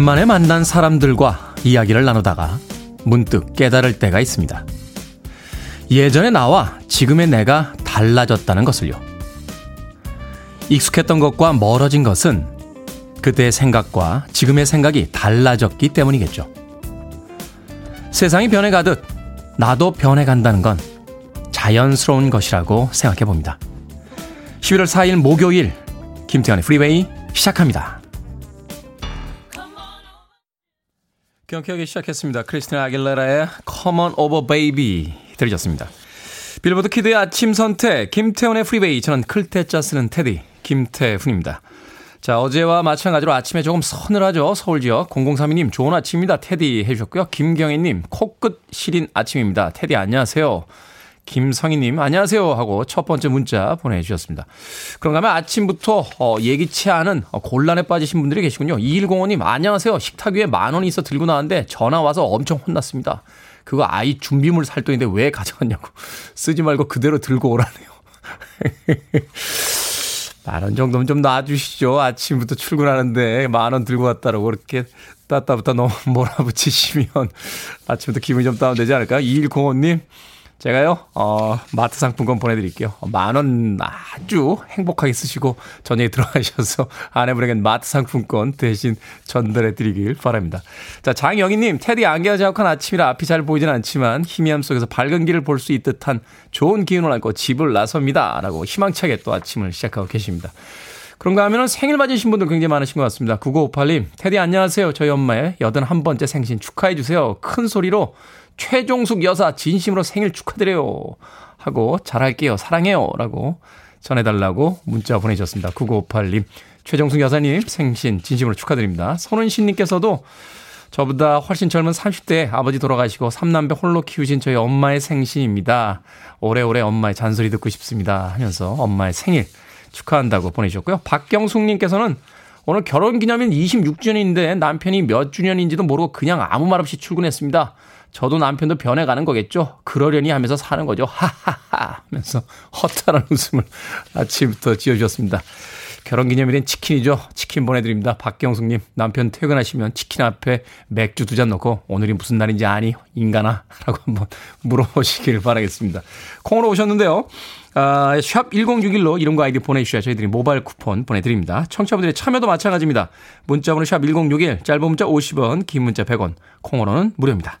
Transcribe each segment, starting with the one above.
오랜만에 만난 사람들과 이야기를 나누다가 문득 깨달을 때가 있습니다. 예전의 나와 지금의 내가 달라졌다는 것을요. 익숙했던 것과 멀어진 것은 그때의 생각과 지금의 생각이 달라졌기 때문이겠죠. 세상이 변해가듯 나도 변해간다는 건 자연스러운 것이라고 생각해 봅니다. 11월 4일 목요일 김태훈의 프리웨이 시작합니다. 경쾌하게 시작했습니다. 크리스티나 아길레라의 Come on over baby 들으셨습니다. 빌보드 키드의 아침 선택 김태훈의 프리웨이 저는 클 테짜 쓰는 테디 김태훈입니다. 자, 어제와 마찬가지로 아침에 조금 서늘하죠. 서울 지역 0032님 좋은 아침입니다. 테디 해주셨고요. 김경희님 코끝 시린 아침입니다. 테디 안녕하세요. 김성희님 안녕하세요 하고 첫 번째 문자 보내주셨습니다. 그런가 하면 아침부터 어, 예기치 않은 어, 곤란에 빠지신 분들이 계시군요. 2105님 안녕하세요. 식탁 위에 만 원이 있어 들고 나왔는데 전화 와서 엄청 혼났습니다. 그거 아이 준비물 살 돈인데 왜 가져갔냐고 쓰지 말고 그대로 들고 오라네요. 만원 정도면 좀 놔주시죠. 아침부터 출근하는데 만 원 들고 왔다라고 그렇게 따따부터 너무 몰아붙이시면 아침부터 기분이 좀 다운되지 않을까요? 2105님, 제가요, 어, 마트 상품권 보내드릴게요. 만 원 아주 행복하게 쓰시고 저녁에 들어가셔서 아내분에겐 마트 상품권 대신 전달해드리길 바랍니다. 자, 장영희님, 테디 안개가 자욱한 아침이라 앞이 잘 보이진 않지만 희미함 속에서 밝은 길을 볼 수 있듯 한 좋은 기운을 안고 집을 나섭니다. 라고 희망차게 또 아침을 시작하고 계십니다. 그런가 하면 생일 맞으신 분들 굉장히 많으신 것 같습니다. 9958님, 테디 안녕하세요. 저희 엄마의 81번째 생신 축하해주세요. 큰 소리로 최종숙 여사 진심으로 생일 축하드려요. 하고 잘할게요. 사랑해요. 라고 전해달라고 문자 보내주셨습니다. 9958님. 최종숙 여사님 생신 진심으로 축하드립니다. 손은신님께서도 저보다 훨씬 젊은 30대 아버지 돌아가시고 3남배 홀로 키우신 저희 엄마의 생신입니다. 오래오래 엄마의 잔소리 듣고 싶습니다. 하면서 엄마의 생일 축하한다고 보내주셨고요. 박경숙님께서는 오늘 결혼 기념일 26주년인데 남편이 몇 주년인지도 모르고 그냥 아무 말 없이 출근했습니다. 저도 남편도 변해가는 거겠죠? 그러려니 하면서 사는 거죠. 하하하 하면서 허탈한 웃음을 아침부터 지어주셨습니다. 결혼 기념일엔 치킨이죠. 치킨 보내드립니다. 박경숙님, 남편 퇴근하시면 치킨 앞에 맥주 두 잔 넣고 오늘이 무슨 날인지 아니? 인간아? 라고 한번 물어보시길 바라겠습니다. 콩으로 오셨는데요. 아, 샵 1061로 이름과 아이디 보내주셔야 저희들이 모바일 쿠폰 보내드립니다. 청취자분들의 참여도 마찬가지입니다. 문자번호 샵 1061, 짧은 문자 50원, 긴 문자 100원, 콩으로는 무료입니다.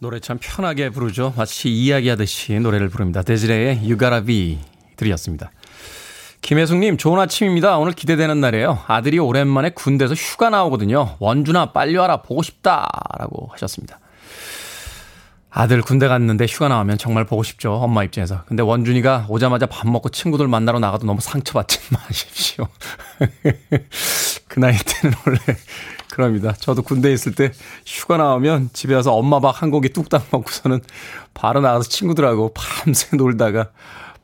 노래 참 편하게 부르죠. 마치 이야기하듯이 노래를 부릅니다. 데즈레의 Be 들이었습니다. 김혜숙님, 좋은 아침입니다. 오늘 기대되는 날이에요. 아들이 오랜만에 군대에서 휴가 나오거든요. 원준아, 빨리 와라. 보고 싶다. 라고 하셨습니다. 아들 군대 갔는데 휴가 나오면 정말 보고 싶죠. 엄마 입장에서. 근데 원준이가 오자마자 밥 먹고 친구들 만나러 나가도 너무 상처받지 마십시오. 그 나이 때는 원래 그럽니다. 저도 군대에 있을 때 휴가 나오면 집에 와서 엄마 밥 한 공기 뚝딱 먹고서는 바로 나가서 친구들하고 밤새 놀다가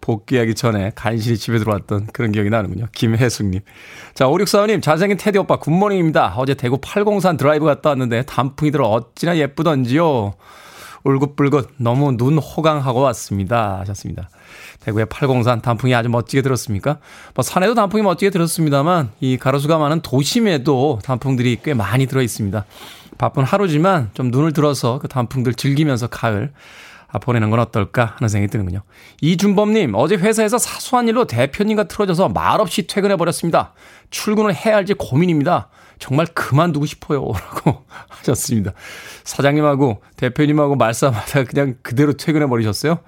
복귀하기 전에 간신히 집에 들어왔던 그런 기억이 나는군요. 김혜숙님. 자, 5645님, 잘생긴 테디 오빠 굿모닝입니다. 어제 대구 팔공산 드라이브 갔다 왔는데 단풍이들 어찌나 예쁘던지요. 울긋불긋 너무 눈 호강하고 왔습니다. 하셨습니다. 대구의 팔공산 단풍이 아주 멋지게 들었습니까? 뭐 산에도 단풍이 멋지게 들었습니다만 이 가로수가 많은 도심에도 단풍들이 꽤 많이 들어 있습니다. 바쁜 하루지만 좀 눈을 들어서 그 단풍들 즐기면서 가을 아, 보내는 건 어떨까 하는 생각이 드는군요. 이준범님, 어제 회사에서 사소한 일로 대표님과 틀어져서 말없이 퇴근해버렸습니다. 출근을 해야 할지 고민입니다. 정말 그만두고 싶어요. 라고 하셨습니다. 사장님하고 대표님하고 말싸움하다가 그냥 그대로 퇴근해버리셨어요?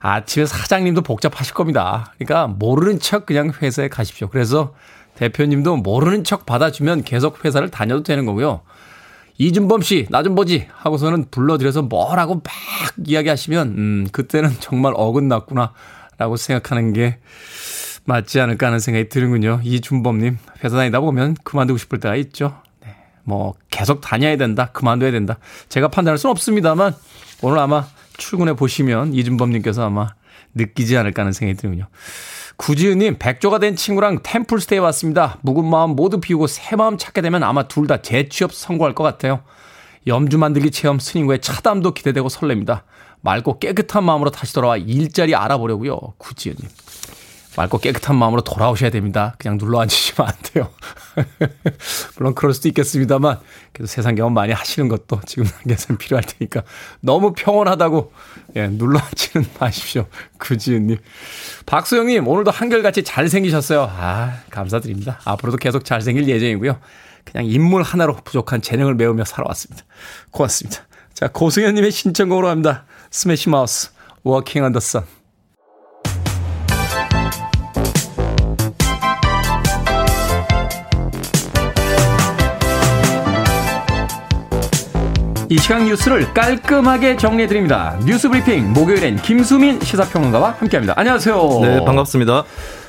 아침에 사장님도 복잡하실 겁니다. 그러니까 모르는 척 그냥 회사에 가십시오. 그래서 대표님도 모르는 척 받아주면 계속 회사를 다녀도 되는 거고요. 이준범 씨, 나 좀 보지 하고서는 불러드려서 뭐라고 막 이야기하시면 음, 그때는 정말 어긋났구나 라고 생각하는 게 맞지 않을까 하는 생각이 드는군요. 이준범님, 회사 다니다 보면 그만두고 싶을 때가 있죠. 네, 뭐 계속 다녀야 된다, 그만둬야 된다. 제가 판단할 수는 없습니다만 오늘 아마 출근해 보시면 이준범님께서 아마 느끼지 않을까 하는 생각이 드는군요. 구지은님, 백조가 된 친구랑 템플스테이 왔습니다. 묵은 마음 모두 비우고 새 마음 찾게 되면 아마 둘 다 재취업 성공할 것 같아요. 염주 만들기 체험 스님과의 차담도 기대되고 설렙니다. 맑고 깨끗한 마음으로 다시 돌아와 일자리 알아보려고요. 구지은님. 맑고 깨끗한 마음으로 돌아오셔야 됩니다. 그냥 눌러 앉으시면 안 돼요. 물론 그럴 수도 있겠습니다만, 그래도 세상 경험 많이 하시는 것도 지금 단계에서는 필요할 테니까 너무 평온하다고 예, 눌러 앉지는 마십시오. 구지은님. 박수영님, 오늘도 한결같이 잘생기셨어요. 아, 감사드립니다. 앞으로도 계속 잘생길 예정이고요. 그냥 인물 하나로 부족한 재능을 메우며 살아왔습니다. 고맙습니다. 자, 고승현님의 신청곡으로 합니다. 스매시 마우스, Walking on the Sun. 이 시간 뉴스를 깔끔하게 정리해드립니다. 뉴스 브리핑 목요일엔 김수민 시사평론가와 함께합니다. 안녕하세요. 네, 반갑습니다.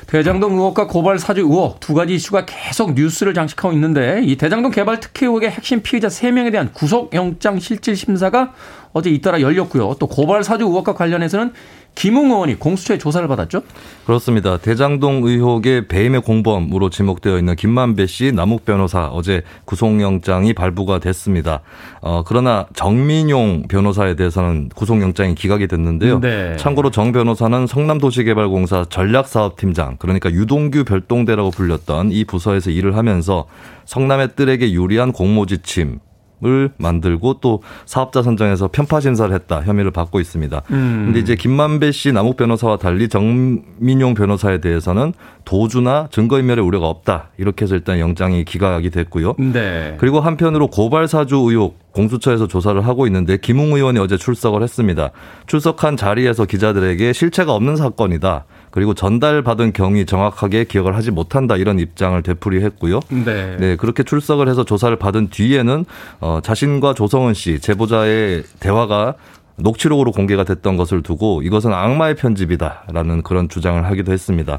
대장동 의혹과 고발 사주 의혹 두 가지 이슈가 계속 뉴스를 장식하고 있는데 이 대장동 개발 특혜 의혹의 핵심 피의자 3명에 대한 구속영장 실질 심사가 어제 잇따라 열렸고요. 또 고발 사주 의혹과 관련해서는 김웅 의원이 공수처에 조사를 받았죠? 그렇습니다. 대장동 의혹의 배임의 공범으로 지목되어 있는 김만배 씨 남욱 변호사 어제 구속영장이 발부가 됐습니다. 어, 그러나 정민용 변호사에 대해서는 구속영장이 기각이 됐는데요. 네. 참고로 정 변호사는 성남도시개발공사 전략사업팀장 그러니까 유동규 별동대라고 불렸던 이 부서에서 일을 하면서 성남의 뜰에게 유리한 공모지침 을 만들고 또 사업자 선정에서 편파 심사를 했다 혐의를 받고 있습니다. 음. 근데 이제 김만배 씨 남욱 변호사와 달리 정민용 변호사에 대해서는 도주나 증거인멸의 우려가 없다 이렇게 해서 일단 영장이 기각이 됐고요. 네. 그리고 한편으로 고발 사주 의혹 공수처에서 조사를 하고 있는데 김웅 의원이 어제 출석을 했습니다. 출석한 자리에서 기자들에게 실체가 없는 사건이다. 그리고 전달받은 경위 정확하게 기억을 하지 못한다 이런 입장을 되풀이했고요. 네. 네 그렇게 출석을 해서 조사를 받은 뒤에는 어, 자신과 조성은 씨 제보자의 대화가 녹취록으로 공개가 됐던 것을 두고 이것은 악마의 편집이다라는 그런 주장을 하기도 했습니다.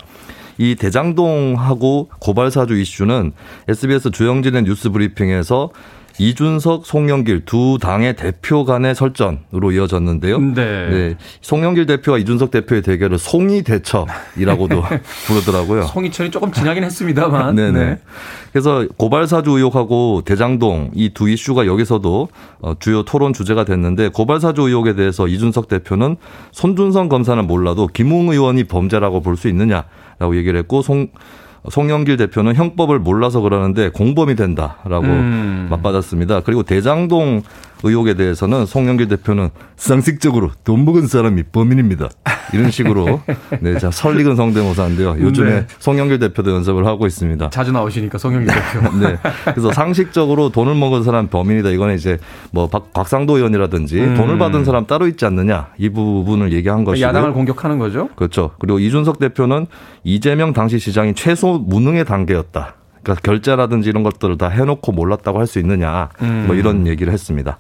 이 대장동하고 고발사주 이슈는 SBS 주영진의 뉴스 브리핑에서 이준석, 송영길 두 당의 대표 간의 설전으로 이어졌는데요. 네. 네. 송영길 대표와 이준석 대표의 대결을 송이 대첩이라고도 부르더라고요. 송이철이 조금 지나긴 했습니다만. 네네. 네. 그래서 고발사주 의혹하고 대장동 이 두 이슈가 여기서도 어, 주요 토론 주제가 됐는데 고발사주 의혹에 대해서 이준석 대표는 손준성 검사는 몰라도 김웅 의원이 범죄라고 볼 수 있느냐라고 얘기를 했고 송 송영길 대표는 형법을 몰라서 그러는데 공범이 된다라고 음. 맞받았습니다. 그리고 대장동 의혹에 대해서는 송영길 대표는 상식적으로 돈 먹은 사람이 범인입니다. 이런 식으로 네, 자 설익은 성대모사인데요. 요즘에 네. 송영길 대표도 연습을 하고 있습니다. 자주 나오시니까 송영길 대표. 네. 그래서 상식적으로 돈을 먹은 사람 범인이다. 이거는 이제 뭐 박, 곽상도 의원이라든지 음. 돈을 받은 사람 따로 있지 않느냐 이 부분을 얘기한 것이고 야당을 공격하는 거죠. 그렇죠. 그리고 이준석 대표는 이재명 당시 시장이 최소 무능의 단계였다. 그러니까 결제라든지 이런 것들을 다 해놓고 몰랐다고 할 수 있느냐 음. 뭐 이런 얘기를 했습니다.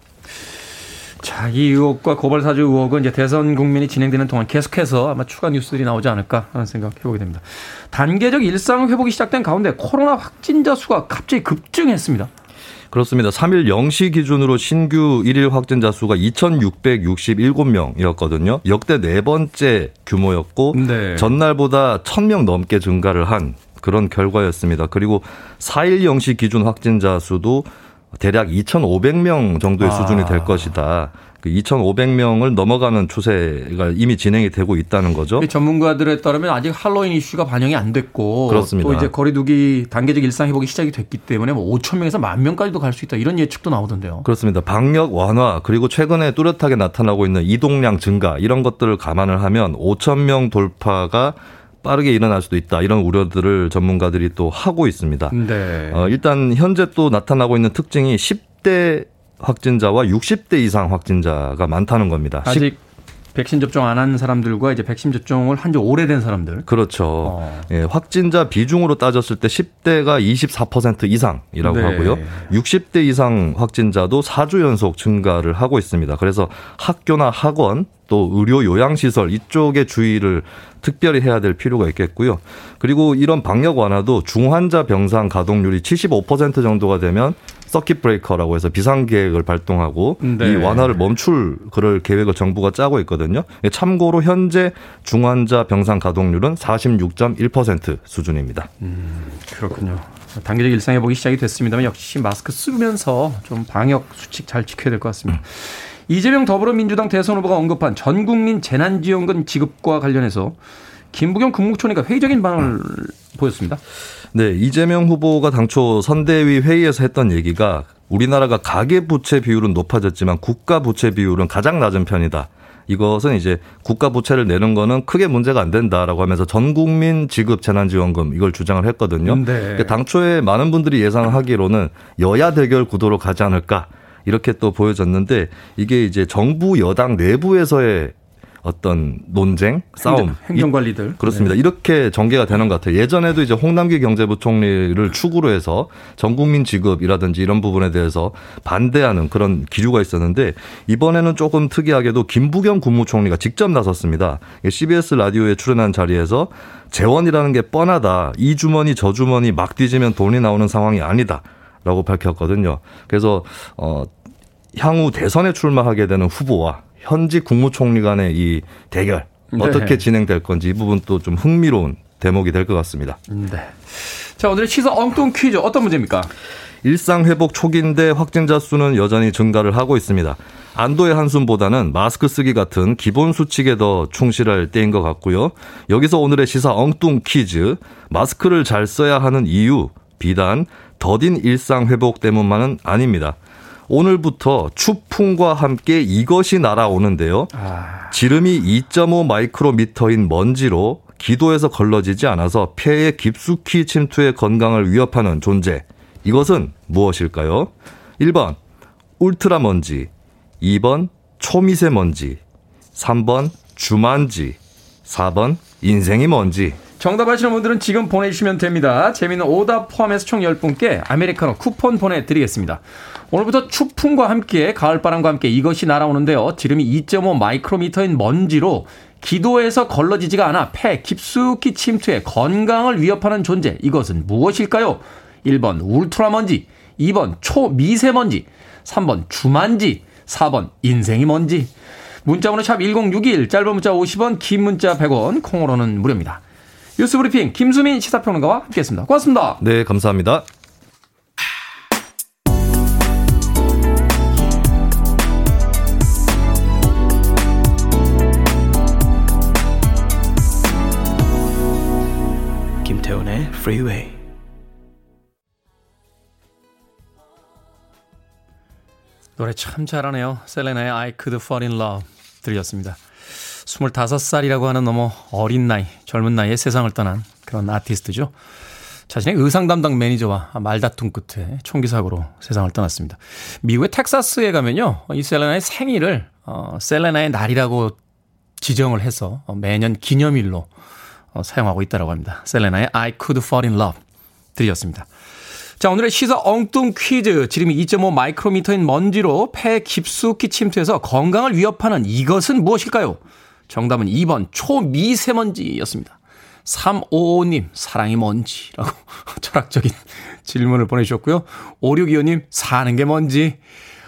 자, 이 의혹과 고발 사주 의혹은 이제 대선 국면이 진행되는 동안 계속해서 아마 추가 뉴스들이 나오지 않을까 하는 생각 해보게 됩니다. 단계적 일상 회복이 시작된 가운데 코로나 확진자 수가 갑자기 급증했습니다. 그렇습니다. 3일 0시 기준으로 신규 1일 확진자 수가 2,667명이었거든요. 역대 네 번째 규모였고 네. 전날보다 1,000명 넘게 증가를 한 그런 결과였습니다. 그리고 4일 0시 기준 확진자 수도 대략 2,500명 정도의 아. 수준이 될 것이다. 그 2,500명을 넘어가는 추세가 이미 진행이 되고 있다는 거죠. 전문가들에 따르면 아직 할로윈 이슈가 반영이 안 됐고 그렇습니다. 또 이제 거리두기 단계적 일상 회복이 시작이 됐기 때문에 뭐 5천 명에서 만 명까지도 갈 수 있다 이런 예측도 나오던데요. 그렇습니다. 방역 완화 그리고 최근에 뚜렷하게 나타나고 있는 이동량 증가 이런 것들을 감안을 하면 5천 명 돌파가 빠르게 일어날 수도 있다 이런 우려들을 전문가들이 또 하고 있습니다. 네. 어, 일단 현재 또 나타나고 있는 특징이 10대 확진자와 60대 이상 확진자가 많다는 겁니다. 아직 백신 접종 안 한 사람들과 이제 백신 접종을 한 지 오래된 사람들. 그렇죠. 어. 예, 확진자 비중으로 따졌을 때 10대가 24% 이상이라고 네. 하고요. 60대 이상 확진자도 4주 연속 증가를 하고 있습니다. 그래서 학교나 학원 또 의료 요양시설 이쪽에 주의를 특별히 해야 될 필요가 있겠고요. 그리고 이런 방역 완화도 중환자 병상 가동률이 75% 정도가 되면 서킷 브레이커라고 해서 비상 계획을 발동하고 네. 이 완화를 멈출 그럴 계획을 정부가 짜고 있거든요. 참고로 현재 중환자 병상 가동률은 46.1% 수준입니다. 음, 그렇군요. 단계적 일상 회복이 시작이 됐습니다만 역시 마스크 쓰면서 좀 방역 수칙 잘 지켜야 될 것 같습니다. 음. 이재명 더불어민주당 대선 후보가 언급한 전국민 재난지원금 지급과 관련해서 김부겸 국무총리가 회의적인 반응을 보였습니다. 네, 이재명 후보가 당초 선대위 회의에서 했던 얘기가 우리나라가 가계 부채 비율은 높아졌지만 국가 부채 비율은 가장 낮은 편이다. 이것은 이제 국가 부채를 내는 거는 크게 문제가 안 된다라고 하면서 전 국민 지급 재난지원금 이걸 주장을 했거든요. 네. 그러니까 당초에 많은 분들이 예상하기로는 여야 대결 구도로 가지 않을까 이렇게 또 보여졌는데 이게 이제 정부 여당 내부에서의 어떤 논쟁, 싸움, 행정, 관리들 그렇습니다. 네. 이렇게 전개가 되는 것 같아요. 예전에도 이제 홍남기 경제부총리를 축으로 해서 전국민 지급이라든지 이런 부분에 대해서 반대하는 그런 기류가 있었는데 이번에는 조금 특이하게도 김부겸 국무총리가 직접 나섰습니다. CBS 라디오에 출연한 자리에서 재원이라는 게 뻔하다. 이 주머니 저 주머니 막 뒤지면 돈이 나오는 상황이 아니다. 라고 밝혔거든요. 그래서 어 향후 대선에 출마하게 되는 후보와 현직 국무총리 간의 이 대결 네. 어떻게 진행될 건지 이 부분도 좀 흥미로운 대목이 될 것 같습니다. 네. 자, 오늘의 시사 엉뚱 퀴즈 어떤 문제입니까? 일상 회복 초기인데 확진자 수는 여전히 증가를 하고 있습니다. 안도의 한숨보다는 마스크 쓰기 같은 기본 수칙에 더 충실할 때인 것 같고요. 여기서 오늘의 시사 엉뚱 퀴즈. 마스크를 잘 써야 하는 이유, 비단 더딘 일상 회복 때문만은 아닙니다. 오늘부터 추풍과 함께 이것이 날아오는데요. 아... 지름이 2.5 마이크로미터인 먼지로 기도에서 걸러지지 않아서 폐에 깊숙이 침투해 건강을 위협하는 존재. 이것은 무엇일까요? 1번 울트라 먼지, 2번 초미세먼지, 3번 주만지, 4번 인생이 먼지. 정답 아시는 분들은 지금 보내주시면 됩니다. 재미있는 오답 포함해서 총 10분께 아메리카노 쿠폰 보내드리겠습니다. 오늘부터 추풍과 함께 가을바람과 함께 이것이 날아오는데요. 지름이 2.5 마이크로미터인 먼지로 기도에서 걸러지지가 않아 폐 깊숙이 침투해 건강을 위협하는 존재. 이것은 무엇일까요? 1번 울트라먼지, 2번 초미세먼지, 3번 주만지, 4번 인생이 먼지. 문자번호 샵 1061, 짧은 문자 50원, 긴 문자 100원, 콩으로는 무료입니다. 뉴스 브리핑 김수민 시사평론가와 함께했습니다. 고맙습니다. 네, 감사합니다. 김태훈의 Freeway. 노래 참 잘하네요. 셀레나의 I Could Fall in Love 들렸습니다. 25살이라고 하는 너무 어린 나이, 젊은 나이에 세상을 떠난 그런 아티스트죠. 자신의 의상 담당 매니저와 말다툼 끝에 총기 사고로 세상을 떠났습니다. 미국의 텍사스에 가면요, 이 셀레나의 생일을 어, 셀레나의 날이라고 지정을 해서 매년 기념일로 어, 사용하고 있다고 합니다. 셀레나의 I Could Fall in Love 들렸습니다. 자, 오늘의 시사 엉뚱 퀴즈. 지름이 2.5 마이크로미터인 먼지로 폐 깊숙이 침투해서 건강을 위협하는 이것은 무엇일까요? 정답은 2번 초미세먼지였습니다. 355님, 사랑이 뭔지 라고 철학적인 질문을 보내주셨고요. 5625님, 사는 게 뭔지.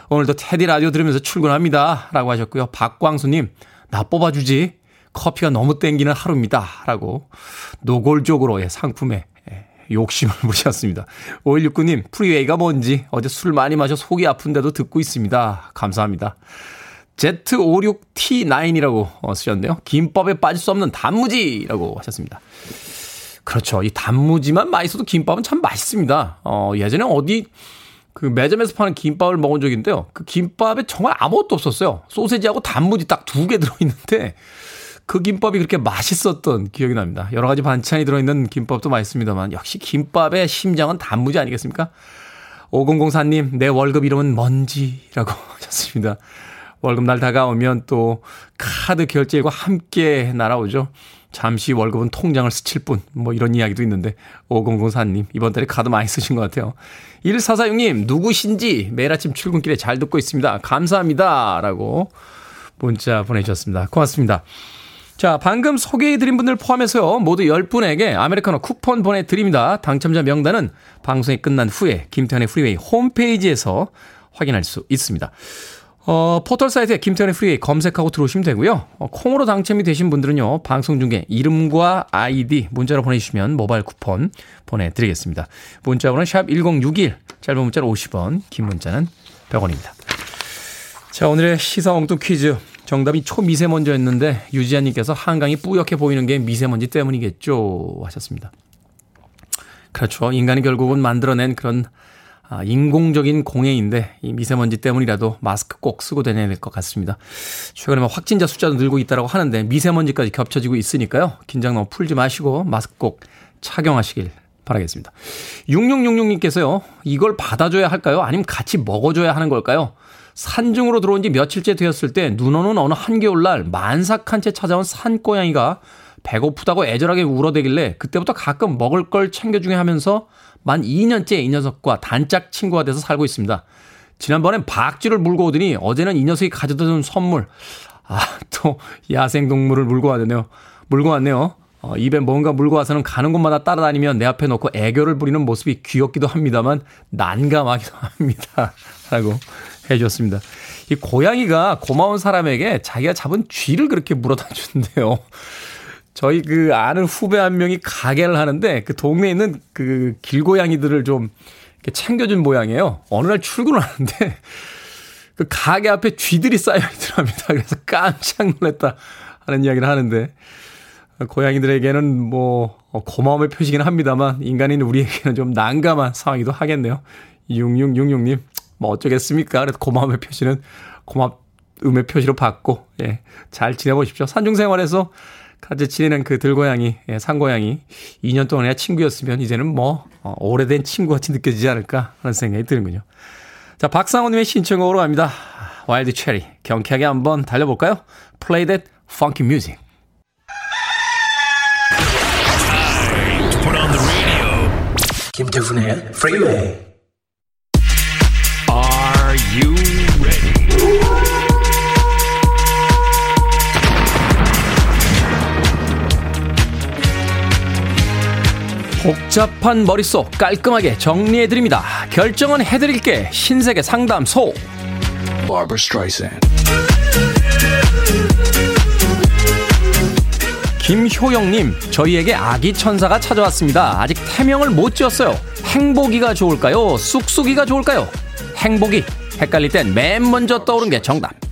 오늘도 테디 라디오 들으면서 출근합니다. 라고 하셨고요. 박광수님, 나 뽑아주지. 커피가 너무 땡기는 하루입니다. 라고 노골적으로의 상품에 예, 욕심을 부리셨습니다. 5169님, 프리웨이가 뭔지 어제 술 많이 마셔 속이 아픈데도 듣고 있습니다. 감사합니다. Z56T9이라고 어, 쓰셨는데요. 김밥에 빠질 수 없는 단무지라고 하셨습니다. 그렇죠. 이 단무지만 맛있어도 김밥은 참 맛있습니다. 어, 예전에 어디 그 매점에서 파는 김밥을 먹은 적이 있는데요. 그 김밥에 정말 아무것도 없었어요. 소세지하고 단무지 딱 두 개 들어있는데 그 김밥이 그렇게 맛있었던 기억이 납니다. 여러 가지 반찬이 들어있는 김밥도 맛있습니다만 역시 김밥의 심장은 단무지 아니겠습니까? 5004님, 내 월급 이름은 먼지라고 하셨습니다. 월급날 다가오면 또 카드 결제일과 함께 날아오죠. 잠시 월급은 통장을 스칠 뿐. 뭐 이런 이야기도 있는데 5004님 이번 달에 카드 많이 쓰신 것 같아요. 1446님 누구신지 매일 아침 출근길에 잘 듣고 있습니다. 감사합니다. 라고 문자 보내주셨습니다. 고맙습니다. 자, 방금 소개해드린 분들 포함해서요, 모두 10분에게 아메리카노 쿠폰 보내드립니다. 당첨자 명단은 방송이 끝난 후에 김태훈의 프리웨이 홈페이지에서 확인할 수 있습니다. 어, 포털 사이트에 김태훈의 프리웨이 검색하고 들어오시면 되고요. 어, 콩으로 당첨이 되신 분들은요, 방송 중에 이름과 아이디 문자로 보내주시면 모바일 쿠폰 보내드리겠습니다. 문자 번호 샵1061, 짧은 문자는 50원, 긴 문자는 100원입니다. 자, 오늘의 시사 엉뚱 퀴즈. 정답이 초미세먼지였는데 유지아님께서 한강이 뿌옇게 보이는 게 미세먼지 때문이겠죠 하셨습니다. 그렇죠. 인간이 결국은 만들어낸 그런 아, 인공적인 공해인데 이 미세먼지 때문이라도 마스크 꼭 쓰고 다녀야 될 것 같습니다. 최근에 뭐 확진자 숫자도 늘고 있다고 하는데 미세먼지까지 겹쳐지고 있으니까요. 긴장 너무 풀지 마시고 마스크 꼭 착용하시길 바라겠습니다. 6666님께서요. 이걸 받아줘야 할까요? 아니면 같이 먹어줘야 하는 걸까요? 산중으로 들어온 지 며칠째 되었을 때 눈 오는 어느 한겨울날 만삭한 채 찾아온 산고양이가 배고프다고 애절하게 울어대길래 그때부터 가끔 먹을 걸 챙겨주게 하면서 만 2년째 이 녀석과 단짝 친구가 돼서 살고 있습니다. 지난번엔 박쥐를 물고 오더니 어제는 이 녀석이 가져다 준 선물. 아, 또 야생동물을 물고 왔네요. 물고 왔네요. 어, 입에 뭔가 물고 와서는 가는 곳마다 따라다니면 내 앞에 놓고 애교를 부리는 모습이 귀엽기도 합니다만 난감하기도 합니다. 라고 해주셨습니다. 이 고양이가 고마운 사람에게 자기가 잡은 쥐를 그렇게 물어다 준대요. 저희 그 아는 후배 한 명이 가게를 하는데 그 동네에 있는 그 길고양이들을 좀 챙겨준 모양이에요. 어느 날 출근을 하는데 그 가게 앞에 쥐들이 쌓여 있더랍니다. 그래서 깜짝 놀랐다 하는 이야기를 하는데 고양이들에게는 뭐 고마움의 표시긴 합니다만 인간인 우리에게는 좀 난감한 상황이기도 하겠네요. 6666님 뭐 어쩌겠습니까? 그래도 고마움의 표시는 고맙 음의 표시로 받고 예, 잘 지내보십시오. 산중 생활에서 같이 지내는 그 들고양이, 예, 산고양이 2년 동안의 친구였으면 이제는 뭐 어, 오래된 친구 같이 느껴지지 않을까 하는 생각이 드는군요. 자, 박상호님의 신청곡으로 갑니다. 와일드 체리 경쾌하게 한번 달려볼까요? Play that funky music. 김태훈의 Freeway. Are you 복잡한 머릿속 깔끔하게 정리해드립니다. 결정은 해드릴게 신세계 상담소. 김효영님, 저희에게 아기 천사가 찾아왔습니다. 아직 태명을 못 지었어요. 행복이가 좋을까요? 쑥쑥이가 좋을까요? 행복이 헷갈릴 땐 맨 먼저 떠오른 게 정답.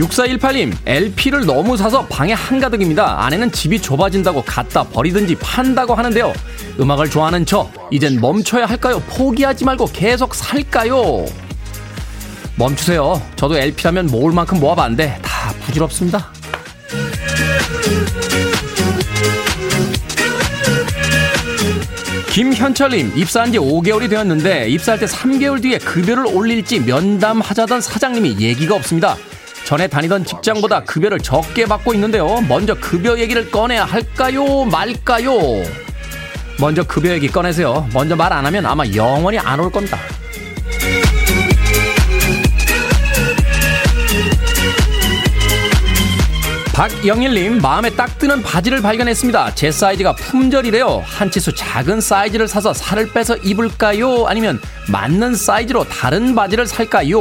6418님, LP를 너무 사서 방에 한가득입니다. 아내는 집이 좁아진다고 갖다 버리든지 판다고 하는데요. 음악을 좋아하는 저, 이젠 멈춰야 할까요? 포기하지 말고 계속 살까요? 멈추세요. 저도 LP라면 모을 만큼 모아봤는데 다 부질없습니다. 김현철님, 입사한 지 5개월이 되었는데 입사할 때 3개월 뒤에 급여를 올릴지 면담하자던 사장님이 얘기가 없습니다. 전에 다니던 직장보다 급여를 적게 받고 있는데요. 먼저 급여 얘기를 꺼내야 할까요? 말까요? 먼저 급여 얘기 꺼내세요. 먼저 말 안 하면 아마 영원히 안 올 겁니다. 박영일님 마음에 딱 드는 바지를 발견했습니다. 제 사이즈가 품절이래요. 한 치수 작은 사이즈를 사서 살을 빼서 입을까요? 아니면 맞는 사이즈로 다른 바지를 살까요?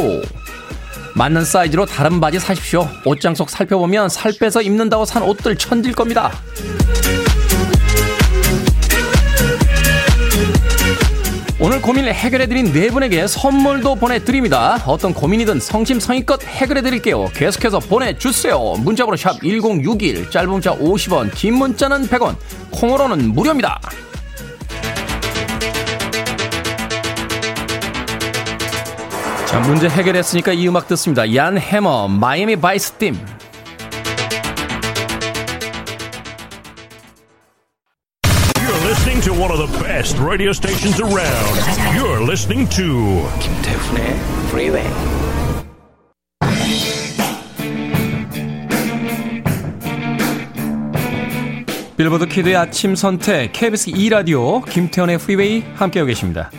맞는 사이즈로 다른 바지 사십시오. 옷장 속 살펴보면 살 빼서 입는다고 산 옷들 천질 겁니다. 오늘 고민을 해결해드린 네 분에게 선물도 보내드립니다. 어떤 고민이든 성심성의껏 해결해드릴게요. 계속해서 보내주세요. 문자번호 샵 1061, 짧은 문자 50원, 긴 문자는 100원, 콩으로는 무료입니다. 자, 문제 해결했으니까 이 음악 듣습니다. 얀 해머, 마이애미 바이스 팀. listening to one of the best radio stations around. You're listening to 김태훈의 Freeway. 빌보드 키드의 아침 선택 KBS 2 라디오 김태훈의 프리웨이 함께하고 계십니다.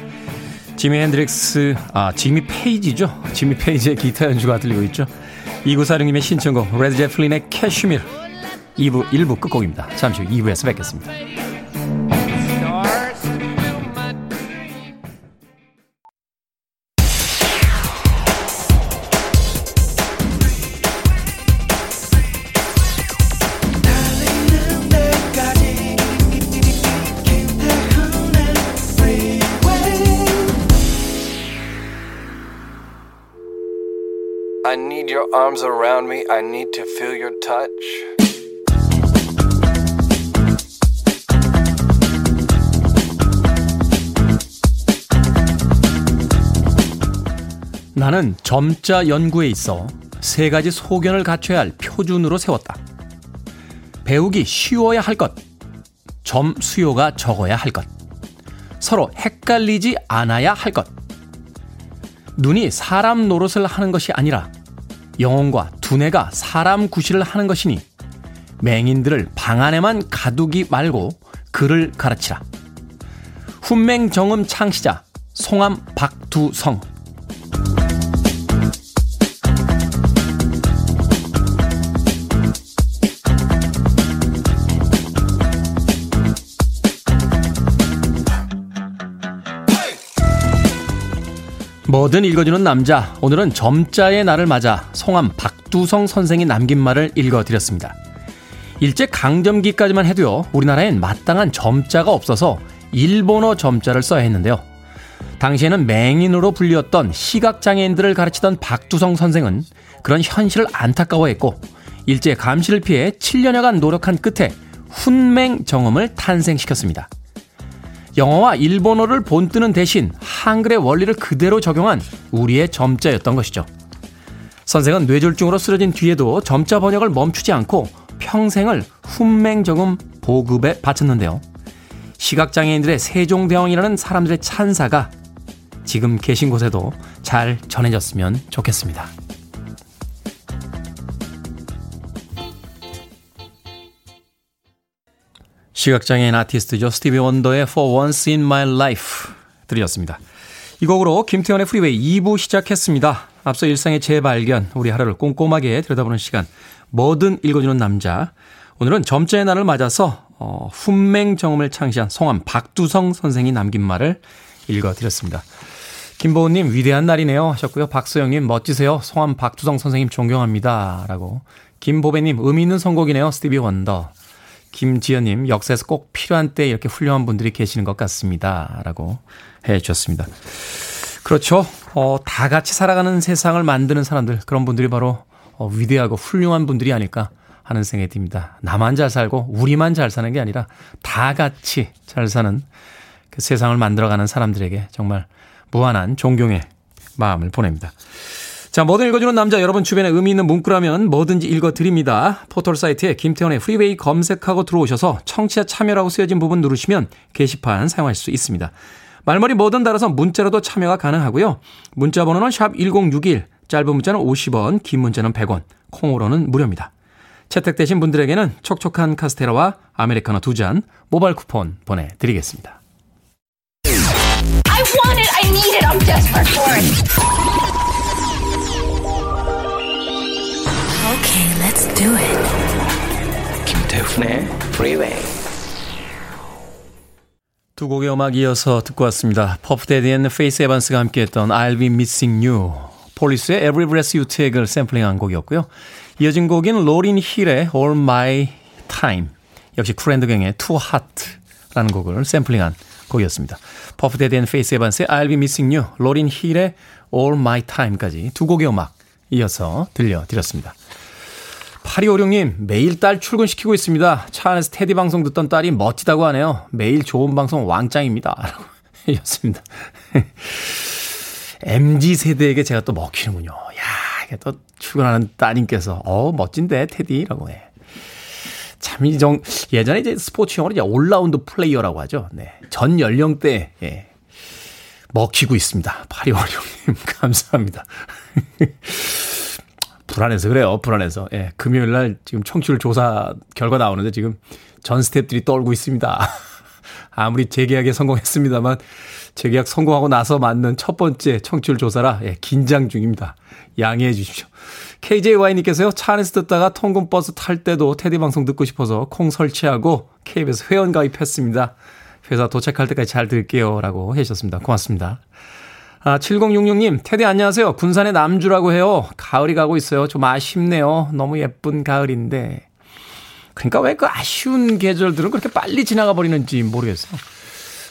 지미 핸드릭스 아 지미 페이지죠. 지미 페이지의 기타 연주가 들리고 있죠. 2946님의 신청곡 레드 제플린의 Kashmir 2부 1부 끝곡입니다. 잠시 후 2부에서 뵙겠습니다. I need your arms around me. I need to feel your touch. 나는 점자 연구에 있어 세 가지 소견을 갖춰야 할 표준으로 세웠다. 배우기 쉬워야 할 것, 점 수요가 적어야 할 것, 서로 헷갈리지 않아야 할 것. 눈이 사람 노릇을 하는 것이 아니라 영혼과 두뇌가 사람 구실을 하는 것이니 맹인들을 방 안에만 가두기 말고 글을 가르치라. 훈맹정음 창시자 송암 박두성 뭐든 읽어주는 남자. 오늘은 점자의 날을 맞아 송암 박두성 선생이 남긴 말을 읽어드렸습니다. 일제 강점기까지만 해도요, 우리나라엔 마땅한 점자가 없어서 일본어 점자를 써야 했는데요. 당시에는 맹인으로 불리웠던 시각장애인들을 가르치던 박두성 선생은 그런 현실을 안타까워했고, 일제 감시를 피해 7년여간 노력한 끝에 훈맹 정음을 탄생시켰습니다. 영어와 일본어를 본뜨는 대신 한글의 원리를 그대로 적용한 우리의 점자였던 것이죠. 선생은 뇌졸중으로 쓰러진 뒤에도 점자 번역을 멈추지 않고 평생을 훈맹정음 보급에 바쳤는데요. 시각장애인들의 세종대왕이라는 사람들의 찬사가 지금 계신 곳에도 잘 전해졌으면 좋겠습니다. 시각장애인 아티스트죠. 스티비 원더의 For Once in My Life 들으셨습니다. 이 곡으로 김태훈의 프리웨이 2부 시작했습니다. 앞서 일상의 재발견, 우리 하루를 꼼꼼하게 들여다보는 시간, 뭐든 읽어주는 남자. 오늘은 점자의 날을 맞아서 어, 훈맹정음을 창시한 송암 박두성 선생이 남긴 말을 읽어드렸습니다. 김보은님 위대한 날이네요 하셨고요. 박소영님 멋지세요. 송암 박두성 선생님 존경합니다. 라고 김보배님 의미 있는 선곡이네요. 스티비 원더. 김지연님, 역사에서 꼭 필요한 때 이렇게 훌륭한 분들이 계시는 것 같습니다. 라고 해 주셨습니다. 그렇죠. 어, 다 같이 살아가는 세상을 만드는 사람들, 그런 분들이 바로 어, 위대하고 훌륭한 분들이 아닐까 하는 생각이 듭니다. 나만 잘 살고, 우리만 잘 사는 게 아니라 다 같이 잘 사는 그 세상을 만들어가는 사람들에게 정말 무한한 존경의 마음을 보냅니다. 자, 뭐든 읽어주는 남자 여러분 주변에 의미 있는 문구라면 뭐든지 읽어드립니다. 포털 사이트에 김태훈의 프리웨이 검색하고 들어오셔서 청취자 참여라고 쓰여진 부분 누르시면 게시판 사용하실 수 있습니다. 말머리 뭐든 달아서 문자로도 참여가 가능하고요. 문자 번호는 샵 1061, 짧은 문자는 50원, 긴 문자는 100원, 콩으로는 무료입니다. 채택되신 분들에게는 촉촉한 카스테라와 아메리카노 두 잔 모바일 쿠폰 보내드리겠습니다. I want it. I need it. I'm desperate for it. Okay, let's do it. 김태훈의 Freeway. 두 곡의 음악 이어서 듣고 왔습니다. 퍼프데디 앤 페이스 에반스가 함께했던 I'll Be Missing You, 폴리스의 Every Breath You Take를 샘플링한 곡이었고요. 이어진 곡인 로린 힐의 All My Time, 역시 쿨 앤드 더 갱의 Too Hot라는 곡을 샘플링한 곡이었습니다. 퍼프 대디 and 페이스 에반스의 I'll Be Missing You, 로린 힐의 All My Time까지 두 곡의 음악 이어서 들려드렸습니다. 8256님, 매일 딸 출근시키고 있습니다. 차 안에서 테디 방송 듣던 딸이 멋지다고 하네요. 매일 좋은 방송 왕짱입니다. 라고 하셨습니다. MZ 세대에게 제가 또 먹히는군요. 야, 이게 또 출근하는 따님께서, 어, 멋진데, 테디? 라고 해. 참, 이 정, 예전에 이제 스포츠 용어로 이제 올라운드 플레이어라고 하죠. 네. 전 연령대, 예. 먹히고 있습니다. 파리월룡님, 감사합니다. 불안해서 그래요. 불안해서. 예. 금요일 날 지금 청취율 조사 결과 나오는데 지금 전 스탭들이 떨고 있습니다. 아무리 재계약에 성공했습니다만 재계약 성공하고 나서 맞는 첫 번째 청취율 조사라 예, 긴장 중입니다. 양해해 주십시오. KJY님께서요, 차 안에서 듣다가 통근 버스 탈 때도 테디 방송 듣고 싶어서 콩 설치하고 KBS 회원 가입했습니다. 회사 도착할 때까지 잘 들을게요. 라고 해주셨습니다. 고맙습니다. 아, 7066님, 테디 안녕하세요. 군산의 남주라고 해요. 가을이 가고 있어요. 좀 아쉽네요. 너무 예쁜 가을인데. 그러니까 왜 그 아쉬운 계절들은 그렇게 빨리 지나가 버리는지 모르겠어요.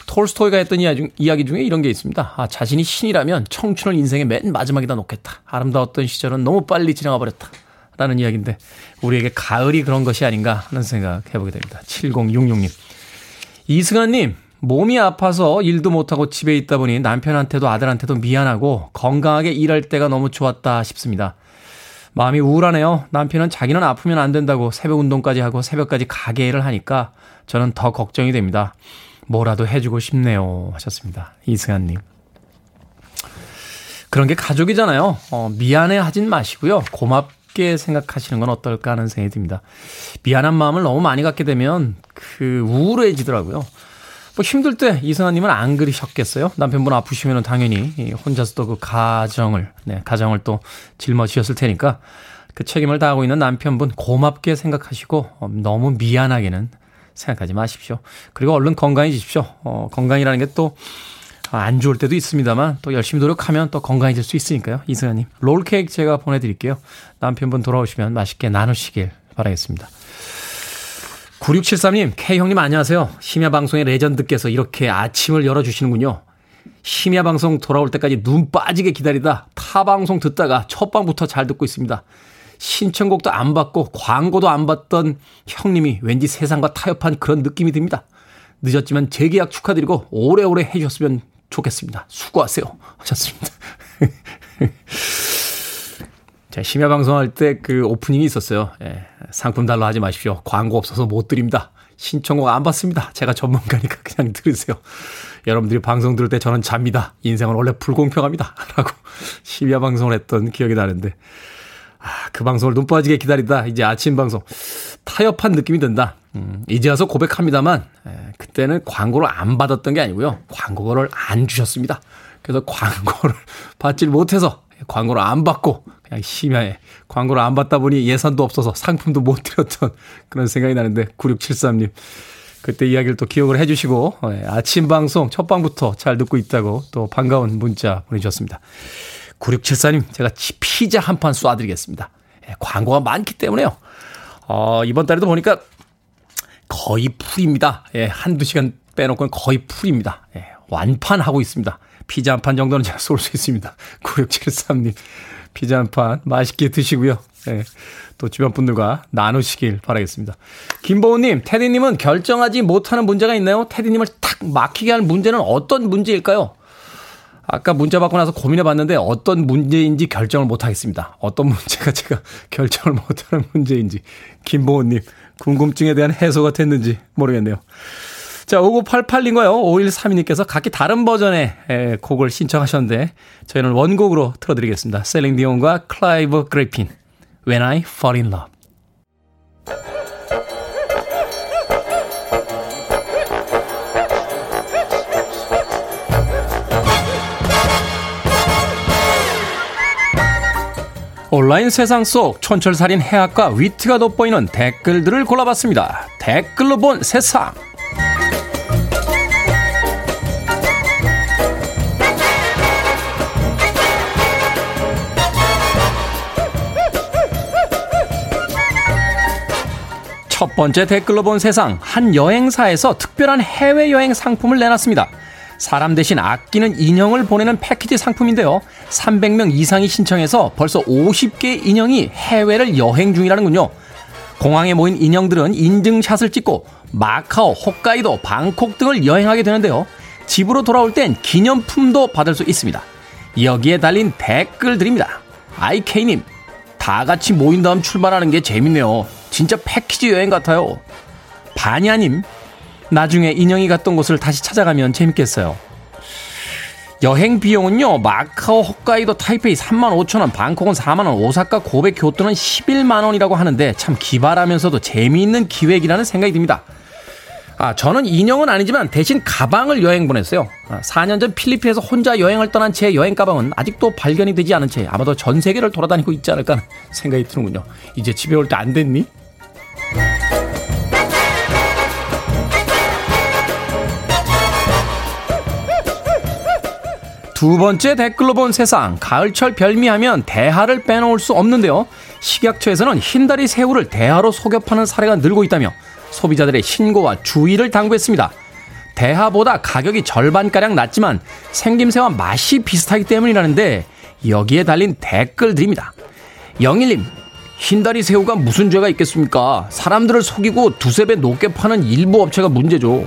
톨스토이가 했던 이야기 중에 이런 게 있습니다. 아, 자신이 신이라면 청춘을 인생의 맨 마지막에다 놓겠다. 아름다웠던 시절은 너무 빨리 지나가 버렸다. 라는 이야기인데, 우리에게 가을이 그런 것이 아닌가 하는 생각 해보게 됩니다. 7066님. 이승환님, 몸이 아파서 일도 못하고 집에 있다 보니 남편한테도 아들한테도 미안하고 건강하게 일할 때가 너무 좋았다 싶습니다. 마음이 우울하네요. 남편은 자기는 아프면 안 된다고 새벽 운동까지 하고 새벽까지 가게 일을 하니까 저는 더 걱정이 됩니다. 뭐라도 해주고 싶네요. 하셨습니다. 이승환님. 그런 게 가족이잖아요. 어, 미안해 하진 마시고요. 고맙게 생각하시는 건 어떨까 하는 생각이 듭니다. 미안한 마음을 너무 많이 갖게 되면 그 우울해지더라고요. 뭐 힘들 때 이승환님은 안 그러셨겠어요? 남편분 아프시면 당연히 혼자서 또 그 가정을, 네, 가정을 또 짊어지셨을 테니까 그 책임을 다하고 있는 남편분 고맙게 생각하시고 어, 너무 미안하게는 생각하지 마십시오. 그리고 얼른 건강해지십시오. 어, 건강이라는 게 또 안 좋을 때도 있습니다만 또 열심히 노력하면 또 건강해질 수 있으니까요. 이승환님 롤케이크 제가 보내드릴게요. 남편분 돌아오시면 맛있게 나누시길 바라겠습니다. 9673님, K형님 안녕하세요. 심야 방송의 레전드께서 이렇게 아침을 열어주시는군요. 심야 방송 돌아올 때까지 눈 빠지게 기다리다 타 방송 듣다가 첫 방부터 잘 듣고 있습니다. 신청곡도 안 받고 광고도 안 받던 형님이 왠지 세상과 타협한 그런 느낌이 듭니다. 늦었지만 재계약 축하드리고 오래오래 해주셨으면 좋겠습니다. 수고하세요. 하셨습니다. 자, 심야 방송할 때 그 오프닝이 있었어요. 예, 상품 달러 하지 마십시오. 광고 없어서 못 드립니다. 신청곡 안 받습니다. 제가 전문가니까 그냥 들으세요. 여러분들이 방송 들을 때 저는 잡니다. 인생은 원래 불공평합니다. 라고 심야 방송을 했던 기억이 나는데 아, 그 방송을 눈 빠지게 기다리다 이제 아침 방송 타협한 느낌이 든다. 음, 이제 와서 고백합니다만 에, 그때는 광고를 안 받았던 게 아니고요. 광고를 안 주셨습니다. 그래서 광고를 받질 못해서 광고를 안 받고 그냥 심야에 광고를 안 받다 보니 예산도 없어서 상품도 못 드렸던 그런 생각이 나는데 9673님 그때 이야기를 또 기억을 해주시고 예, 아침 방송 첫 방부터 잘 듣고 있다고 또 반가운 문자 보내주셨습니다. 9674님, 제가 피자 한 판 쏴드리겠습니다. 예, 광고가 많기 때문에요. 어, 이번 달에도 보니까 거의 풀입니다. 예, 한두 시간 빼놓고는 거의 풀입니다. 예, 완판하고 있습니다. 피자 한 판 정도는 제가 쏠 수 있습니다. 9673님, 피자 한 판 맛있게 드시고요. 예, 또 주변 분들과 나누시길 바라겠습니다. 김보우님, 테디님은 결정하지 못하는 문제가 있나요? 테디님을 탁 막히게 할 문제는 어떤 문제일까요? 아까 문자 받고 나서 고민해 봤는데 어떤 문제인지 결정을 못 하겠습니다. 어떤 문제가 제가 결정을 못하는 문제인지. 김보은님, 궁금증에 대한 해소가 됐는지 모르겠네요. 자, 5988님과요, 5132님께서 각기 다른 버전의 곡을 신청하셨는데, 저희는 원곡으로 틀어드리겠습니다. 셀린 디온과 클라이브 그리핀, When I Fall in Love. 온라인 세상 속 촌철살인 해학과 위트가 돋보이는 댓글들을 골라봤습니다. 댓글로 본 세상. 첫 번째 댓글로 본 세상. 한 여행사에서 특별한 해외여행 상품을 내놨습니다. 사람 대신 아끼는 인형을 보내는 패키지 상품인데요. 300명 이상이 신청해서 벌써 50개 인형이 해외를 여행 중이라는군요. 공항에 모인 인형들은 인증샷을 찍고 마카오, 홋카이도, 방콕 등을 여행하게 되는데요. 집으로 돌아올 땐 기념품도 받을 수 있습니다. 여기에 달린 댓글들입니다. IK님, 다 같이 모인 다음 출발하는 게 재밌네요. 진짜 패키지 여행 같아요. 바냐님, 나중에 인형이 갔던 곳을 다시 찾아가면 재밌겠어요. 여행 비용은요, 마카오, 홋카이도, 타이페이 3만 5천 원, 방콕은 4만 원, 오사카, 고백, 교토는 11만 원이라고 하는데 참 기발하면서도 재미있는 기획이라는 생각이 듭니다. 아, 저는 인형은 아니지만 대신 가방을 여행 보냈어요. 아, 4년 전 필리핀에서 혼자 여행을 떠난 제 여행 가방은 아직도 발견이 되지 않은 채 아마도 전 세계를 돌아다니고 있지 않을까 하는 생각이 드는군요. 이제 집에 올 때 안 됐니? 두 번째 댓글로 본 세상 가을철 별미하면 대하를 빼놓을 수 없는데요. 식약처에서는 흰다리 새우를 대하로 속여 파는 사례가 늘고 있다며 소비자들의 신고와 주의를 당부했습니다. 대하보다 가격이 절반가량 낮지만 생김새와 맛이 비슷하기 때문이라는데 여기에 달린 댓글들입니다. 영일님, 흰다리 새우가 무슨 죄가 있겠습니까? 사람들을 속이고 두세 배 높게 파는 일부 업체가 문제죠.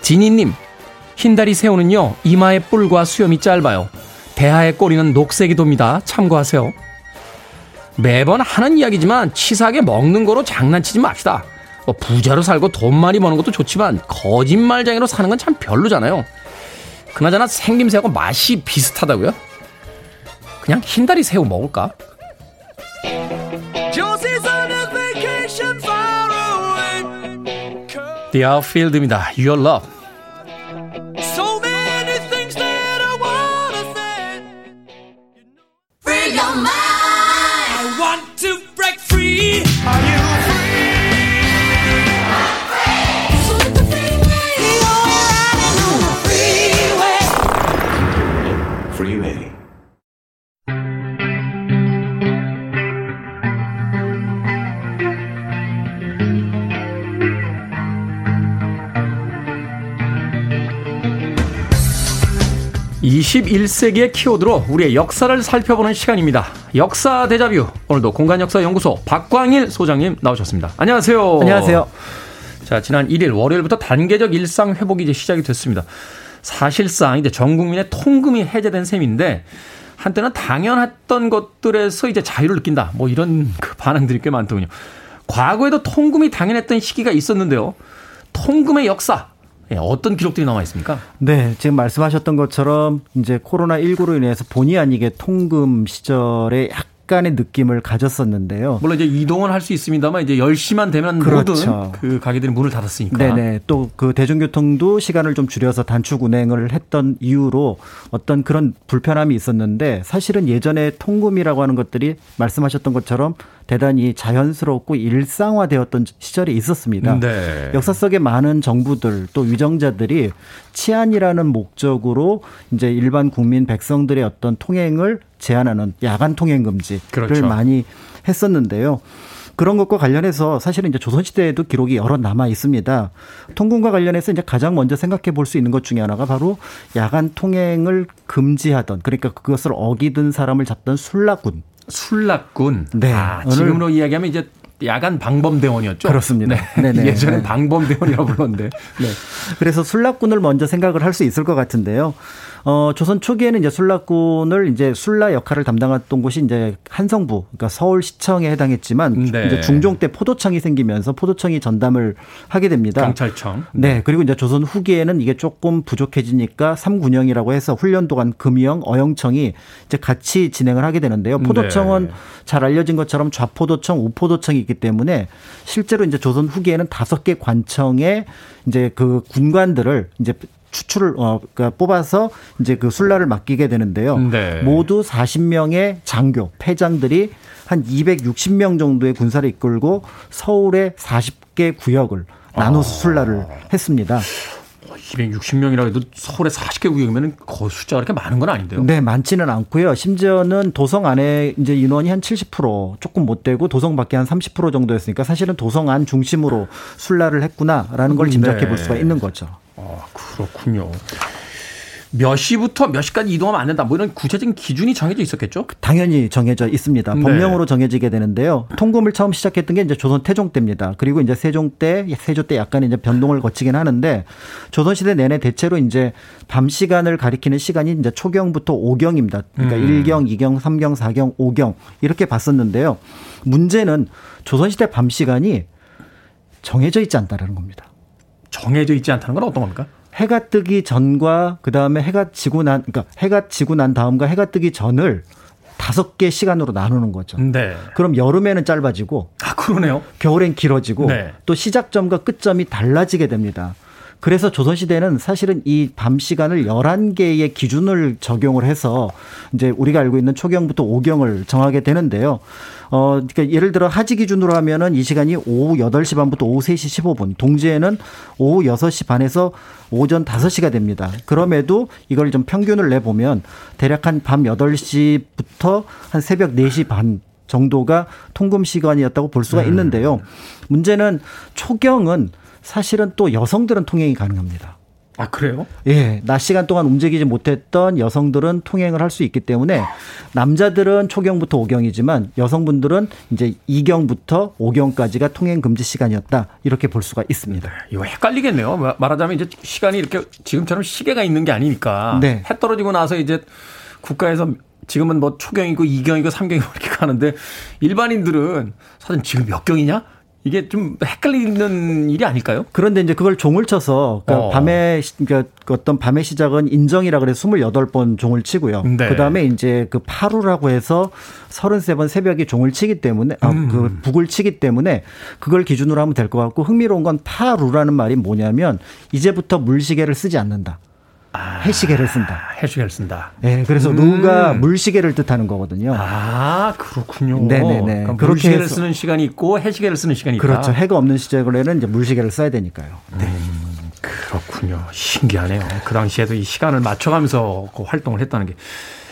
지니님, 흰다리 새우는요, 이마의 뿔과 수염이 짧아요. 대하의 꼬리는 녹색이 돕니다. 참고하세요. 매번 하는 이야기지만 치사하게 먹는 거로 장난치지 맙시다. 뭐 부자로 살고 돈 많이 버는 것도 좋지만 거짓말쟁이로 사는 건 참 별로잖아요. 그나저나 생김새하고 맛이 비슷하다고요? 그냥 흰다리 새우 먹을까? The Outfield입니다. Your Love. (21세기의) 키워드로 우리의 역사를 살펴보는 시간입니다. 역사 대자뷰. 오늘도 공간역사연구소 박광일 소장님 나오셨습니다. 안녕하세요. 안녕하세요. 자 지난 1일 월요일부터 단계적 일상 회복이 이제 시작이 됐습니다. 사실상 이제 전 국민의 통금이 해제된 셈인데 한때는 당연했던 것들에서 이제 자유를 느낀다. 뭐 이런 그 반응들이 꽤 많더군요. 과거에도 통금이 당연했던 시기가 있었는데요. 통금의 역사. 예, 어떤 기록들이 남아 있습니까? 네, 지금 말씀하셨던 것처럼 이제 코로나 19로 인해서 본의 아니게 통금 시절에 약간의 느낌을 가졌었는데요. 물론 이제 이동은 할 수 있습니다만 이제 10시만 되면 그렇죠. 모든 그 가게들이 문을 닫았으니까. 네네. 또 그 대중교통도 시간을 좀 줄여서 단축 운행을 했던 이유로 어떤 그런 불편함이 있었는데 사실은 예전에 통금이라고 하는 것들이 말씀하셨던 것처럼 대단히 자연스럽고 일상화되었던 시절이 있었습니다. 네. 역사 속에 많은 정부들 또 위정자들이 치안이라는 목적으로 이제 일반 국민 백성들의 어떤 통행을 제한하는 야간 통행 금지를 그렇죠. 많이 했었는데요. 그런 것과 관련해서 사실은 이제 조선시대에도 기록이 여러 남아 있습니다. 통금과 관련해서 이제 가장 먼저 생각해 볼 수 있는 것 중에 하나가 바로 야간 통행을 금지하던 그러니까 그것을 어기던 사람을 잡던 술락군. 술락군. 네. 아, 지금으로 이야기하면 이제 야간 방범대원이었죠. 그렇습니다. 네. 네네. 예전엔 네. 방범대원이라고 불렀는데. 네. 그래서 술락군을 먼저 생각을 할 수 있을 것 같은데요. 어, 조선 초기에는 이제 술락군을 이제 술라 역할을 담당했던 곳이 이제 한성부, 그러니까 서울시청에 해당했지만 네. 이제 중종 때 포도청이 생기면서 포도청이 전담을 하게 됩니다. 경찰청. 네. 그리고 이제 조선 후기에는 이게 조금 부족해지니까 삼군영이라고 해서 훈련도관 금영 어영청이 이제 같이 진행을 하게 되는데요. 포도청은 네. 잘 알려진 것처럼 좌포도청, 우포도청이 있기 때문에 실제로 이제 조선 후기에는 다섯 개 관청에 이제 그 군관들을 이제 추출을 어 그러니까 뽑아서 이제 그 술라를 맡기게 되는데요. 네. 모두 40명의 장교, 패장들이 한 260명 정도의 군사를 이끌고 서울의 40개 구역을 나눠서 술라를 했습니다. 260명이라고 해도 서울에 40개 구역이면 그 숫자가 그렇게 많은 건 아닌데요. 네, 많지는 않고요. 심지어는 도성 안에 이제 인원이 한 70% 조금 못 되고 도성 밖에 한 30% 정도였으니까 사실은 도성 안 중심으로 술라를 했구나라는 걸 짐작해 볼 네. 수가 있는 거죠. 아, 그렇군요. 몇 시부터 몇 시까지 이동하면 안 된다. 뭐 이런 구체적인 기준이 정해져 있었겠죠? 당연히 정해져 있습니다. 네. 법령으로 정해지게 되는데요. 통금을 처음 시작했던 게 이제 조선 태종 때입니다. 그리고 이제 세종 때, 세조 때 약간 이제 변동을 거치긴 하는데 조선 시대 내내 대체로 이제 밤 시간을 가리키는 시간이 이제 초경부터 오경입니다. 그러니까 음. 일 1경, 2경, 3경, 4경, 5경 이렇게 봤었는데요. 문제는 조선 시대 밤 시간이 정해져 있지 않다라는 겁니다. 정해져 있지 않다는 건 어떤 겁니까? 해가 뜨기 전과 그 다음에 해가 지고 난 그러니까 해가 지고 난 다음과 해가 뜨기 전을 다섯 개 시간으로 나누는 거죠. 네. 그럼 여름에는 짧아지고 아, 그러네요. 겨울엔 길어지고 네. 또 시작점과 끝점이 달라지게 됩니다. 그래서 조선시대는 사실은 이 밤 시간을 11개의 기준을 적용을 해서 이제 우리가 알고 있는 초경부터 오경을 정하게 되는데요. 어, 그러니까 예를 들어 하지 기준으로 하면은 이 시간이 오후 8시 반부터 오후 3시 15분, 동지에는 오후 6시 반에서 오전 5시가 됩니다. 그럼에도 이걸 좀 평균을 내보면 대략 한 밤 8시부터 한 새벽 4시 반 정도가 통금 시간이었다고 볼 수가 있는데요. 문제는 초경은 사실은 또 여성들은 통행이 가능합니다. 아, 그래요? 예, 낮 시간 동안 움직이지 못했던 여성들은 통행을 할 수 있기 때문에 남자들은 초경부터 오경이지만 여성분들은 이제 이경부터 오경까지가 통행 금지 시간이었다 이렇게 볼 수가 있습니다. 이거 헷갈리겠네요. 마- 말하자면 이제 시간이 이렇게 지금처럼 시계가 있는 게 아니니까 네. 해 떨어지고 나서 이제 국가에서 지금은 뭐 초경이고 이경이고 삼경이고 이렇게 가는데 일반인들은 사실 지금 몇 경이냐? 이게 좀 헷갈리는 일이 아닐까요? 그런데 이제 그걸 종을 쳐서 그러니까 어. 밤에 시- 그러니까 그 어떤 밤의 시작은 인정이라 그래서 28번 종을 치고요. 네. 그다음에 이제 그 파루라고 해서 33번 새벽에 종을 치기 때문에 아, 음. 그 북을 치기 때문에 그걸 기준으로 하면 될 것 같고 흥미로운 건 파루라는 말이 뭐냐면 이제부터 물시계를 쓰지 않는다. 해시계를 쓴다. 아, 해시계를 쓴다. 예, 그래서 루가 물시계를 뜻하는 거거든요. 음. 아, 그렇군요. 네네네. 그러니까 그렇게 물시계를 해서- 쓰는 시간이 있고 해시계를 쓰는 시간이 있다. 그렇죠. 해가 없는 시절에는 이제 물시계를 써야 되니까요. 그렇군요. 신기하네요. 그 당시에도 이 시간을 맞춰가면서 그 활동을 했다는 게.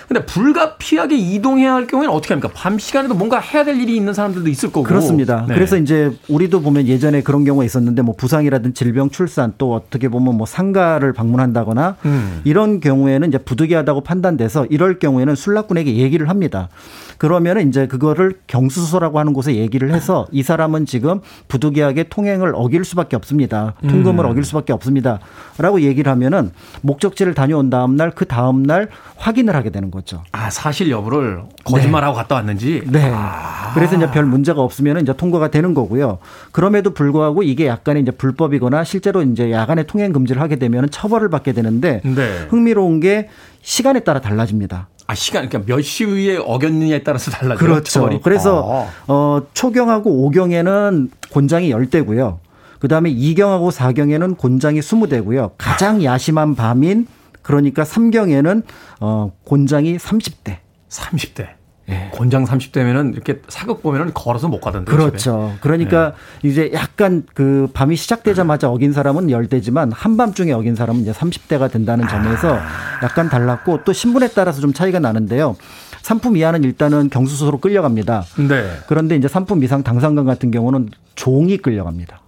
근데 불가피하게 이동해야 할 경우에는 어떻게 합니까? 밤 시간에도 뭔가 해야 될 일이 있는 사람들도 있을 거고. 그렇습니다. 네. 그래서 이제 우리도 보면 예전에 그런 경우가 있었는데 뭐 부상이라든 질병, 출산 또 어떻게 보면 뭐 상가를 방문한다거나 음. 이런 경우에는 이제 부득이하다고 판단돼서 이럴 경우에는 술락군에게 얘기를 합니다. 그러면은 이제 그거를 경수소라고 하는 곳에 얘기를 해서 이 사람은 지금 부득이하게 통행을 어길 수밖에 없습니다. 통금을 음. 어길 수밖에 없습니다. 라고 얘기를 하면은 목적지를 다녀온 다음 날 그 다음 날 확인을 하게 되는 거죠. 아, 사실 여부를 거짓말하고 갔다 왔는지. 네. 그래서 이제 별 문제가 없으면 이제 통과가 되는 거고요. 그럼에도 불구하고 이게 약간의 이제 불법이거나 실제로 이제 야간에 통행 금지를 하게 되면 처벌을 받게 되는데 네. 흥미로운 게 시간에 따라 달라집니다. 아, 시간, 그러니까 몇 시에 어겼느냐에 따라서 달라져요. 그렇죠. 처벌이. 그래서 아. 어 초경하고 오경에는 곤장이 10대고요. 그다음에 이경하고 사경에는 곤장이 20대고요. 가장 야심한 밤인 그러니까 삼경에는 어 곤장이 30대. 30대. 곤장 30대면은 이렇게 사극 보면은 걸어서 못 가던데. 그렇죠. 그러니까 이제 약간 그 밤이 시작되자마자 어긴 사람은 열대지만 한밤중에 어긴 사람은 이제 30대가 된다는 점에서 약간 달랐고 또 신분에 따라서 좀 차이가 나는데요. 상품 이하는 일단은 경수소로 끌려갑니다. 네. 그런데 이제 상품 이상 당상관 같은 경우는 종이 끌려갑니다.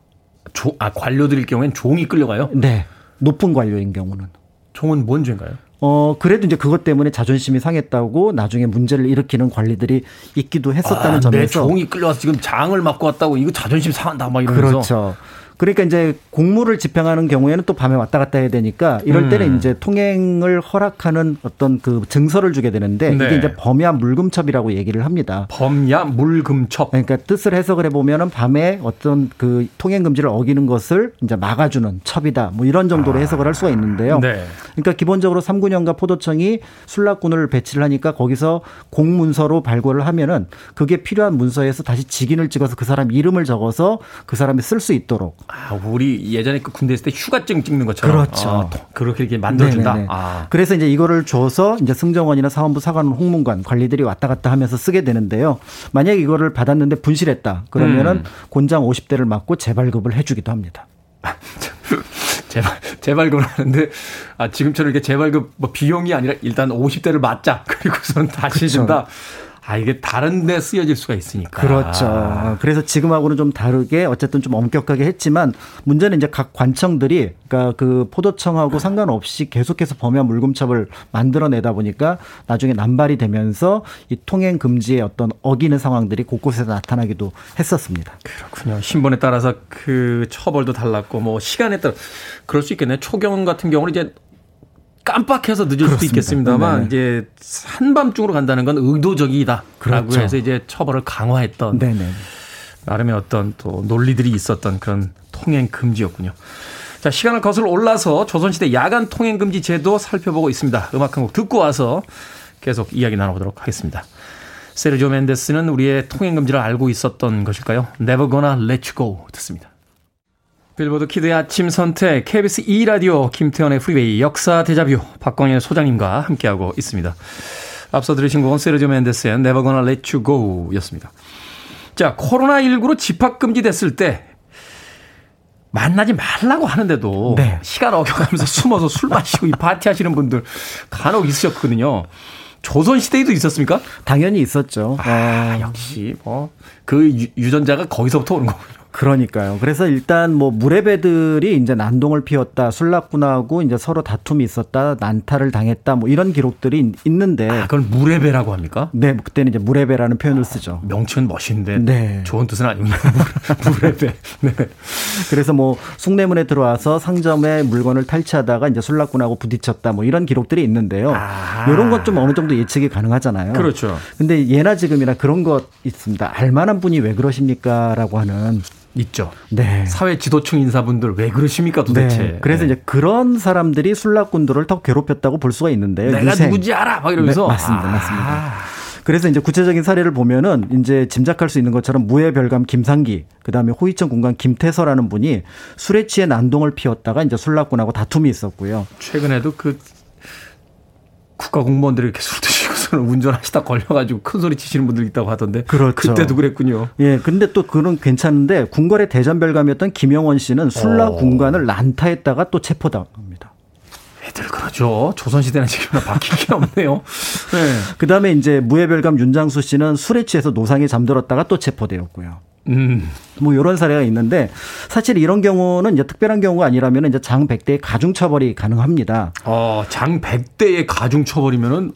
조, 아, 관료들일 경우엔 종이 끌려가요? 네. 높은 관료인 경우는. 종은 뭔 죄인가요? 어, 그래도 이제 그것 때문에 자존심이 상했다고 나중에 문제를 일으키는 관리들이 있기도 했었다는 아, 내 점에서. 종이 끌려와서 지금 장을 맞고 왔다고 이거 자존심 상한다 막 이러면서. 그렇죠. 그러니까 이제 공무를 집행하는 경우에는 또 밤에 왔다 갔다 해야 되니까 이럴 때는 음. 이제 통행을 허락하는 어떤 그 증서를 주게 되는데 네. 이게 이제 범야 물금첩이라고 얘기를 합니다. 범야 물금첩. 그러니까 뜻을 해석을 해보면은 밤에 어떤 그 통행 금지를 어기는 것을 이제 막아주는 첩이다. 뭐 이런 정도로 해석을 할 수가 있는데요. 네. 그러니까 기본적으로 삼군영과 포도청이 술락군을 배치를 하니까 거기서 공문서로 발굴을 하면은 그게 필요한 문서에서 다시 직인을 찍어서 그 사람 이름을 적어서 그 사람이 쓸 수 있도록 아, 우리 예전에 그 군대 있을 때 휴가증 찍는 것처럼. 그렇죠. 아, 또 그렇게 이렇게 만들어준다. 아. 그래서 이제 이거를 줘서 이제 승정원이나 사원부 사관 홍문관 관리들이 왔다 갔다 하면서 쓰게 되는데요. 만약 이거를 받았는데 분실했다. 그러면은 음. 곤장 50대를 맞고 재발급을 해주기도 합니다. 재발, 재발급을 하는데, 아, 지금처럼 이렇게 재발급 뭐 비용이 아니라 일단 50대를 맞자. 그리고선 다시 그쵸. 준다. 아 이게 다른 데 쓰여질 수가 있으니까. 그렇죠. 그래서 지금하고는 좀 다르게 어쨌든 좀 엄격하게 했지만 문제는 이제 각 관청들이 그러니까 그 포도청하고 상관없이 계속해서 범위한 물금첩을 만들어내다 보니까 나중에 남발이 되면서 이 통행 금지의 어떤 어기는 상황들이 곳곳에서 나타나기도 했었습니다. 그렇군요. 신분에 따라서 그 처벌도 달랐고 뭐 시간에 따라 그럴 수 있겠네 요. 초경 같은 경우는 이제 깜빡해서 늦을 수도 그렇습니다. 있겠습니다만 네. 이제 한밤중으로 간다는 건 의도적이다라고 그렇죠. 해서 이제 처벌을 강화했던 네네. 나름의 어떤 또 논리들이 있었던 그런 통행 금지였군요. 자, 시간을 거슬러 올라서 조선시대 야간 통행 금지 제도 살펴보고 있습니다. 음악 한 곡 듣고 와서 계속 이야기 나눠보도록 하겠습니다. 세르조 멘데스는 우리의 통행 금지를 알고 있었던 것일까요? Never gonna let you go 듣습니다. 빌보드 키드의 아침 선택 KBS 2라디오 김태훈의 프리웨이 역사 데자뷰 박광일 소장님과 함께하고 있습니다. 앞서 들으신 곡은 세르조 멘데스의 Never gonna let you go 였습니다. 자, 코로나19로 집합금지 됐을 때 만나지 말라고 하는데도 네. 시간 어겨가면서 숨어서 술 마시고 이 파티 하시는 분들 간혹 있으셨거든요. 조선 시대에도 있었습니까? 당연히 있었죠. 아, 어, 역시 뭐 그 유전자가 거기서부터 오는 거군요. 그러니까요. 그래서 일단 뭐 무례배들이 이제 난동을 피웠다, 술락군하고 이제 서로 다툼이 있었다, 난타를 당했다, 뭐 이런 기록들이 있- 있는데, 아, 그걸 무례배라고 합니까? 네, 그때는 이제 무례배라는 표현을 쓰죠. 명칭은 멋있는데 네. 좋은 뜻은 아닙니다. 무례배. 네. 그래서 뭐 숭례문에 들어와서 상점에 물건을 탈취하다가 이제 술락군하고 부딪혔다, 뭐 이런 기록들이 있는데요. 아. 이런 것좀 어느 정도 예측이 가능하잖아요. 그렇죠. 근데 예나 지금이나 그런 것 있습니다. 알만한 분이 왜 그러십니까라고 하는. 있죠. 네. 사회 지도층 인사분들 왜 그러십니까 도대체. 네. 그래서 네. 이제 그런 사람들이 술락군들을 더 괴롭혔다고 볼 수가 있는데요. 내가 유생. 누군지 알아 막 이러면서 네, 맞습니다. 아. 맞습니다. 그래서 이제 구체적인 사례를 보면은 이제 짐작할 수 있는 것처럼 무해 별감 김상기, 그 다음에 호위청 군관 김태서라는 분이 술에 취해 난동을 피웠다가 이제 술락군하고 다툼이 있었고요. 최근에도 그 국가 공무원들이 이렇게 술 드시고서는 운전하시다 걸려가지고 큰 소리 치시는 분들 있다고 하던데. 그렇죠. 그때도 그랬군요. 예, 근데 또 그런 괜찮은데 궁궐의 대전별감이었던 김영원 씨는 술락 어. 군관을 난타했다가 또 체포당합니다. 애들 그러죠. 조선시대는 지금 바뀐 게 없네요. 네. 그 다음에 이제 무해별감 윤장수 씨는 술에 취해서 노상에 잠들었다가 또 체포되었고요. 음. 뭐 이런 사례가 있는데 사실 이런 경우는 이제 특별한 경우가 아니라면 이제 장 100대의 가중 처벌이 가능합니다. 어, 장 100대의 가중 처벌이면은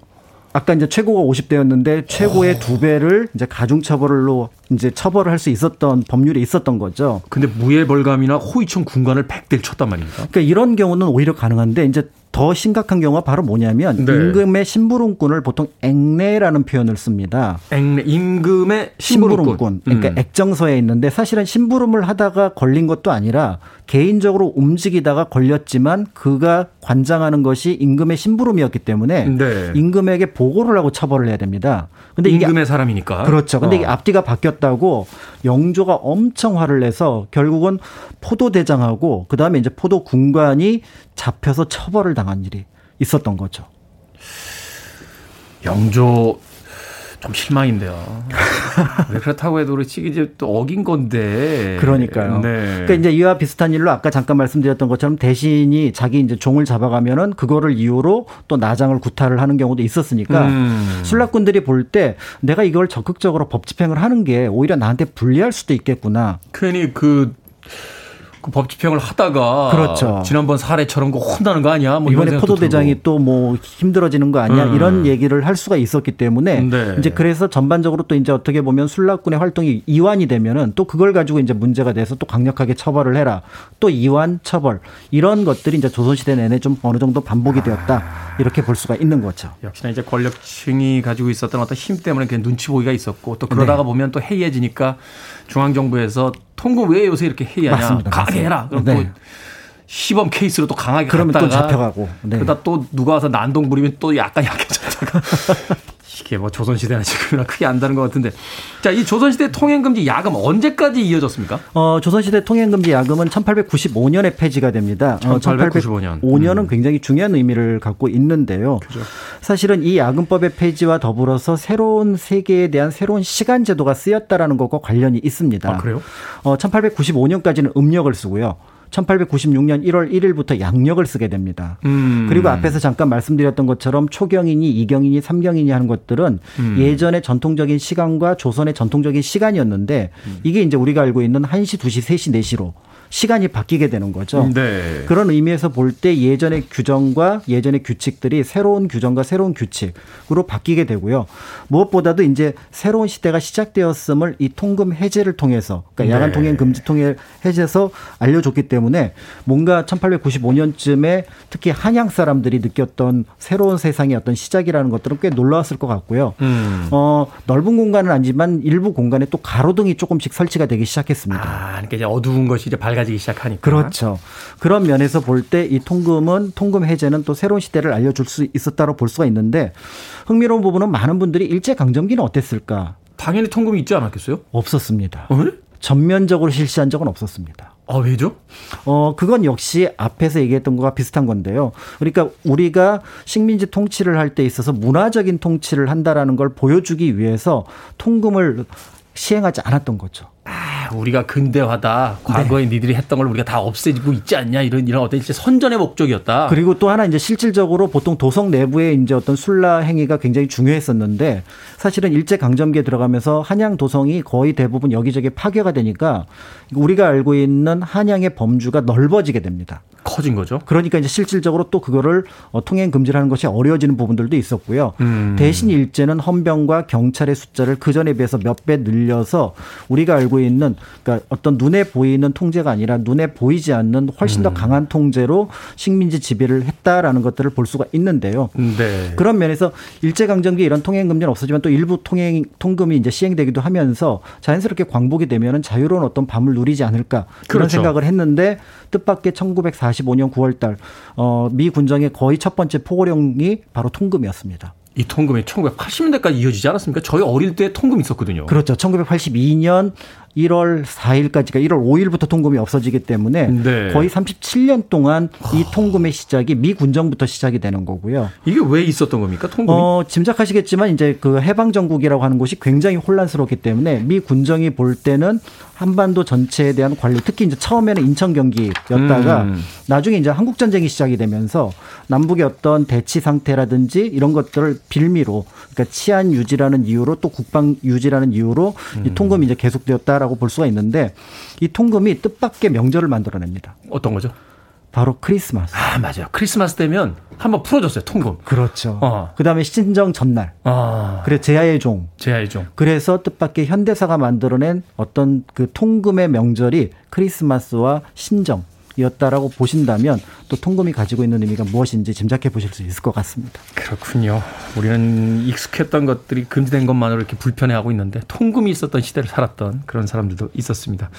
아까 이제 최고가 50대였는데 최고의 두 배를 이제 가중 처벌로 이제 처벌을 할 수 있었던 법률이 있었던 거죠. 근데 무예 벌감이나 호위청 군관을 100대를 쳤단 말입니까? 그러니까 이런 경우는 오히려 가능한데 이제 더 심각한 경우가 바로 뭐냐면 네. 임금의 심부름꾼을 보통 앵내라는 표현을 씁니다. 앵내, 임금의 심부름꾼. 심부름꾼. 그러니까 음. 액정서에 있는데 사실은 심부름을 하다가 걸린 것도 아니라 개인적으로 움직이다가 걸렸지만 그가 관장하는 것이 임금의 심부름이었기 때문에 네. 임금에게 보고를 하고 처벌을 해야 됩니다. 근데 이게 임금의 사람이니까. 그렇죠. 근데 어. 이게 앞뒤가 바뀌었 다고 영조가 엄청 화를 내서 결국은 포도대장하고 그다음에 이제 포도군관이 잡혀서 처벌을 당한 일이 있었던 거죠. 영조 좀 실망인데요. 왜 그렇다고 해도 그렇지 이제 또 어긴 건데. 그러니까요. 네. 그러니까 이제 이와 비슷한 일로 아까 잠깐 말씀드렸던 것처럼 대신이 자기 이제 종을 잡아가면은 그거를 이유로 또 나장을 구타를 하는 경우도 있었으니까 음. 술락꾼들이 볼 때 내가 이걸 적극적으로 법 집행을 하는 게 오히려 나한테 불리할 수도 있겠구나. 괜히 그, 그 법집행을 하다가 그렇죠. 지난번 사례처럼 그 혼나는 거 아니야? 뭐 이번에 포도대장이. 또 뭐 힘들어지는 거 아니야 음. 이런 얘기를 할 수가 있었기 때문에 네. 이제 그래서 전반적으로 또 이제 어떻게 보면 술락군의 활동이 이완이 되면은 또 그걸 가지고 이제 문제가 돼서 또 강력하게 처벌을 해라 또 이완 처벌 이런 것들이 이제 조선시대 내내 좀 어느 정도 반복이 되었다 이렇게 볼 수가 있는 거죠. 역시나 이제 권력층이 가지고 있었던 어떤 힘 때문에 그냥 눈치 보기가 있었고 또 그러다가 네. 보면 또 해이해지니까 중앙정부에서 통금 왜 요새 이렇게 해이하냐 맞습니다. 강하게. 해라. 그럼 네. 또 시범 케이스로 또 강하게 그러면 또 갔다가 잡혀가고. 네. 그러다 또 누가 와서 난동 부리면 또 약간 약해졌다가 이게 뭐 조선시대나 지금이나 크게 안 다른 것 같은데 자 이 조선시대 통행금지 야금 언제까지 이어졌습니까? 어, 조선시대 통행금지 야금은 1895년에 폐지가 됩니다. 어, 1895 년. 5년은 음. 굉장히 중요한 의미를 갖고 있는데요. 사실은 이 야금법의 폐지와 더불어서 새로운 세계에 대한 새로운 시간 제도가 쓰였다라는 것과 관련이 있습니다. 아, 그래요? 어, 1895년까지는 음력을 쓰고요. 1896년 1월 1일부터 양력을 쓰게 됩니다. 음. 그리고 앞에서 잠깐 말씀드렸던 것처럼 초경이니 이경이니 삼경이니 하는 것들은 음. 예전의 전통적인 시간과 조선의 전통적인 시간이었는데 음. 이게 이제 우리가 알고 있는 1시, 2시, 3시, 4시로 시간이 바뀌게 되는 거죠. 네. 그런 의미에서 볼 때 예전의 규정과 예전의 규칙들이 새로운 규정과 새로운 규칙으로 바뀌게 되고요. 무엇보다도 이제 새로운 시대가 시작되었음을 이 통금 해제를 통해서 그러니까 야간 네. 통행 금지 통일 해제에서 알려줬기 때문에 뭔가 1895년쯤에 특히 한양 사람들이 느꼈던 새로운 세상의 어떤 시작이라는 것들은 꽤 놀라웠을 것 같고요. 음. 어, 넓은 공간은 아니지만 일부 공간에 또 가로등이 조금씩 설치가 되기 시작했습니다. 아, 그러니까 이제 어두운 것이 이제 밝아 지기 시작하니까. 그렇죠. 그런 면에서 볼 때 이 통금은 통금 해제는 또 새로운 시대를 알려줄 수 있었다고 볼 수가 있는데 흥미로운 부분은 많은 분들이 일제 강점기는 어땠을까? 당연히 통금이 있지 않았겠어요? 없었습니다. 어? 전면적으로 실시한 적은 없었습니다. 아, 왜죠? 어, 그건 역시 앞에서 얘기했던 거와 비슷한 건데요. 그러니까 우리가 식민지 통치를 할 때 있어서 문화적인 통치를 한다라는 걸 보여주기 위해서 통금을 시행하지 않았던 거죠. 아, 우리가 근대화다. 과거에 니들이 했던 걸 우리가 다 없애지고 있지 않냐. 이런, 이런 어떤 이제 선전의 목적이었다. 그리고 또 하나 이제 실질적으로 보통 도성 내부에 이제 어떤 술라 행위가 굉장히 중요했었는데 사실은 일제 강점기에 들어가면서 한양 도성이 거의 대부분 여기저기 파괴가 되니까 우리가 알고 있는 한양의 범주가 넓어지게 됩니다. 커진 거죠. 그러니까 이제 실질적으로 또 그거를 어, 통행 금지를 하는 것이 어려워지는 부분들도 있었고요. 음. 대신 일제는 헌병과 경찰의 숫자를 그 전에 비해서 몇 배 늘려서 우리가 알고 있는 그러니까 어떤 눈에 보이는 통제가 아니라 눈에 보이지 않는 훨씬 더 강한 통제로 식민지 지배를 했다라는 것들을 볼 수가 있는데요. 네. 그런 면에서 일제 강점기 이런 통행 금지는 없었지만 또 일부 통행 통금이 이제 시행되기도 하면서 자연스럽게 광복이 되면은 자유로운 어떤 밤을 누리지 않을까 그런 그렇죠. 생각을 했는데 뜻밖의 1945년 9월달 어, 미 군정의 거의 첫 번째 포고령이 바로 통금이었습니다. 이 통금이 1980년대까지 이어지지 않았습니까? 저희 어릴 때 통금 있었거든요. 그렇죠. 1982년 1월 4일까지가 1월 5일부터 통금이 없어지기 때문에 네. 거의 37년 동안 이 통금의 시작이 미 군정부터 시작이 되는 거고요. 이게 왜 있었던 겁니까? 통금이? 어, 짐작하시겠지만 이제 그 해방 정국이라고 하는 곳이 굉장히 혼란스럽기 때문에 미 군정이 볼 때는 한반도 전체에 대한 관리, 특히 이제 처음에는 인천 경기였다가 음. 나중에 이제 한국 전쟁이 시작이 되면서 남북의 어떤 대치 상태라든지 이런 것들을 빌미로 그러니까 치안 유지라는 이유로 또 국방 유지라는 이유로 이 음. 통금이 이제 계속되었다 라고 볼 수가 있는데 이 통금이 뜻밖의 명절을 만들어냅니다. 어떤 거죠? 바로 크리스마스. 아, 맞아요. 크리스마스 되면 한번 풀어줬어요, 통금. 그렇죠. 어. 그 다음에 신정 전날. 아, 그래 제야의 종. 제야의 종. 그래서 뜻밖의 현대사가 만들어낸 어떤 그 통금의 명절이 크리스마스와 신정 이었다라고 보신다면 또 통금이 가지고 있는 의미가 무엇인지 짐작해 보실 수 있을 것 같습니다. 그렇군요. 우리는 익숙했던 것들이 금지된 것만으로 이렇게 불편해하고 있는데 통금이 있었던 시대를 살았던 그런 사람들도 있었습니다.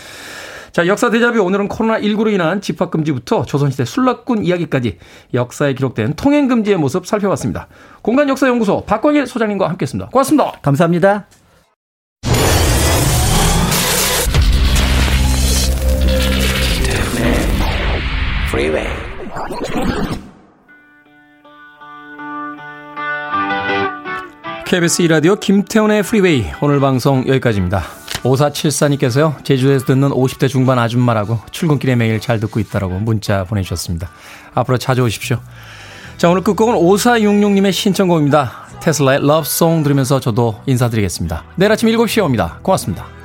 자, 역사 대자뷰 오늘은 코로나19로 인한 집합금지부터 조선시대 술락군 이야기까지 역사에 기록된 통행금지의 모습 살펴봤습니다. 공간역사연구소 박광일 소장님과 함께했습니다. 고맙습니다. 감사합니다. Freeway. KBS 2라디오 김태훈의 프리웨이 오늘 방송 여기까지입니다. 5474님께서요. 제주에서 듣는 50대 중반 아줌마라고 출근길에 매일 잘 듣고 있다라고 문자 보내주셨습니다. 앞으로 자주 오십시오. 자 오늘 끝곡은 5466님의 신청곡입니다. 테슬라의 러브송 들으면서 저도 인사드리겠습니다. 내일 아침 7시에 옵니다. 고맙습니다.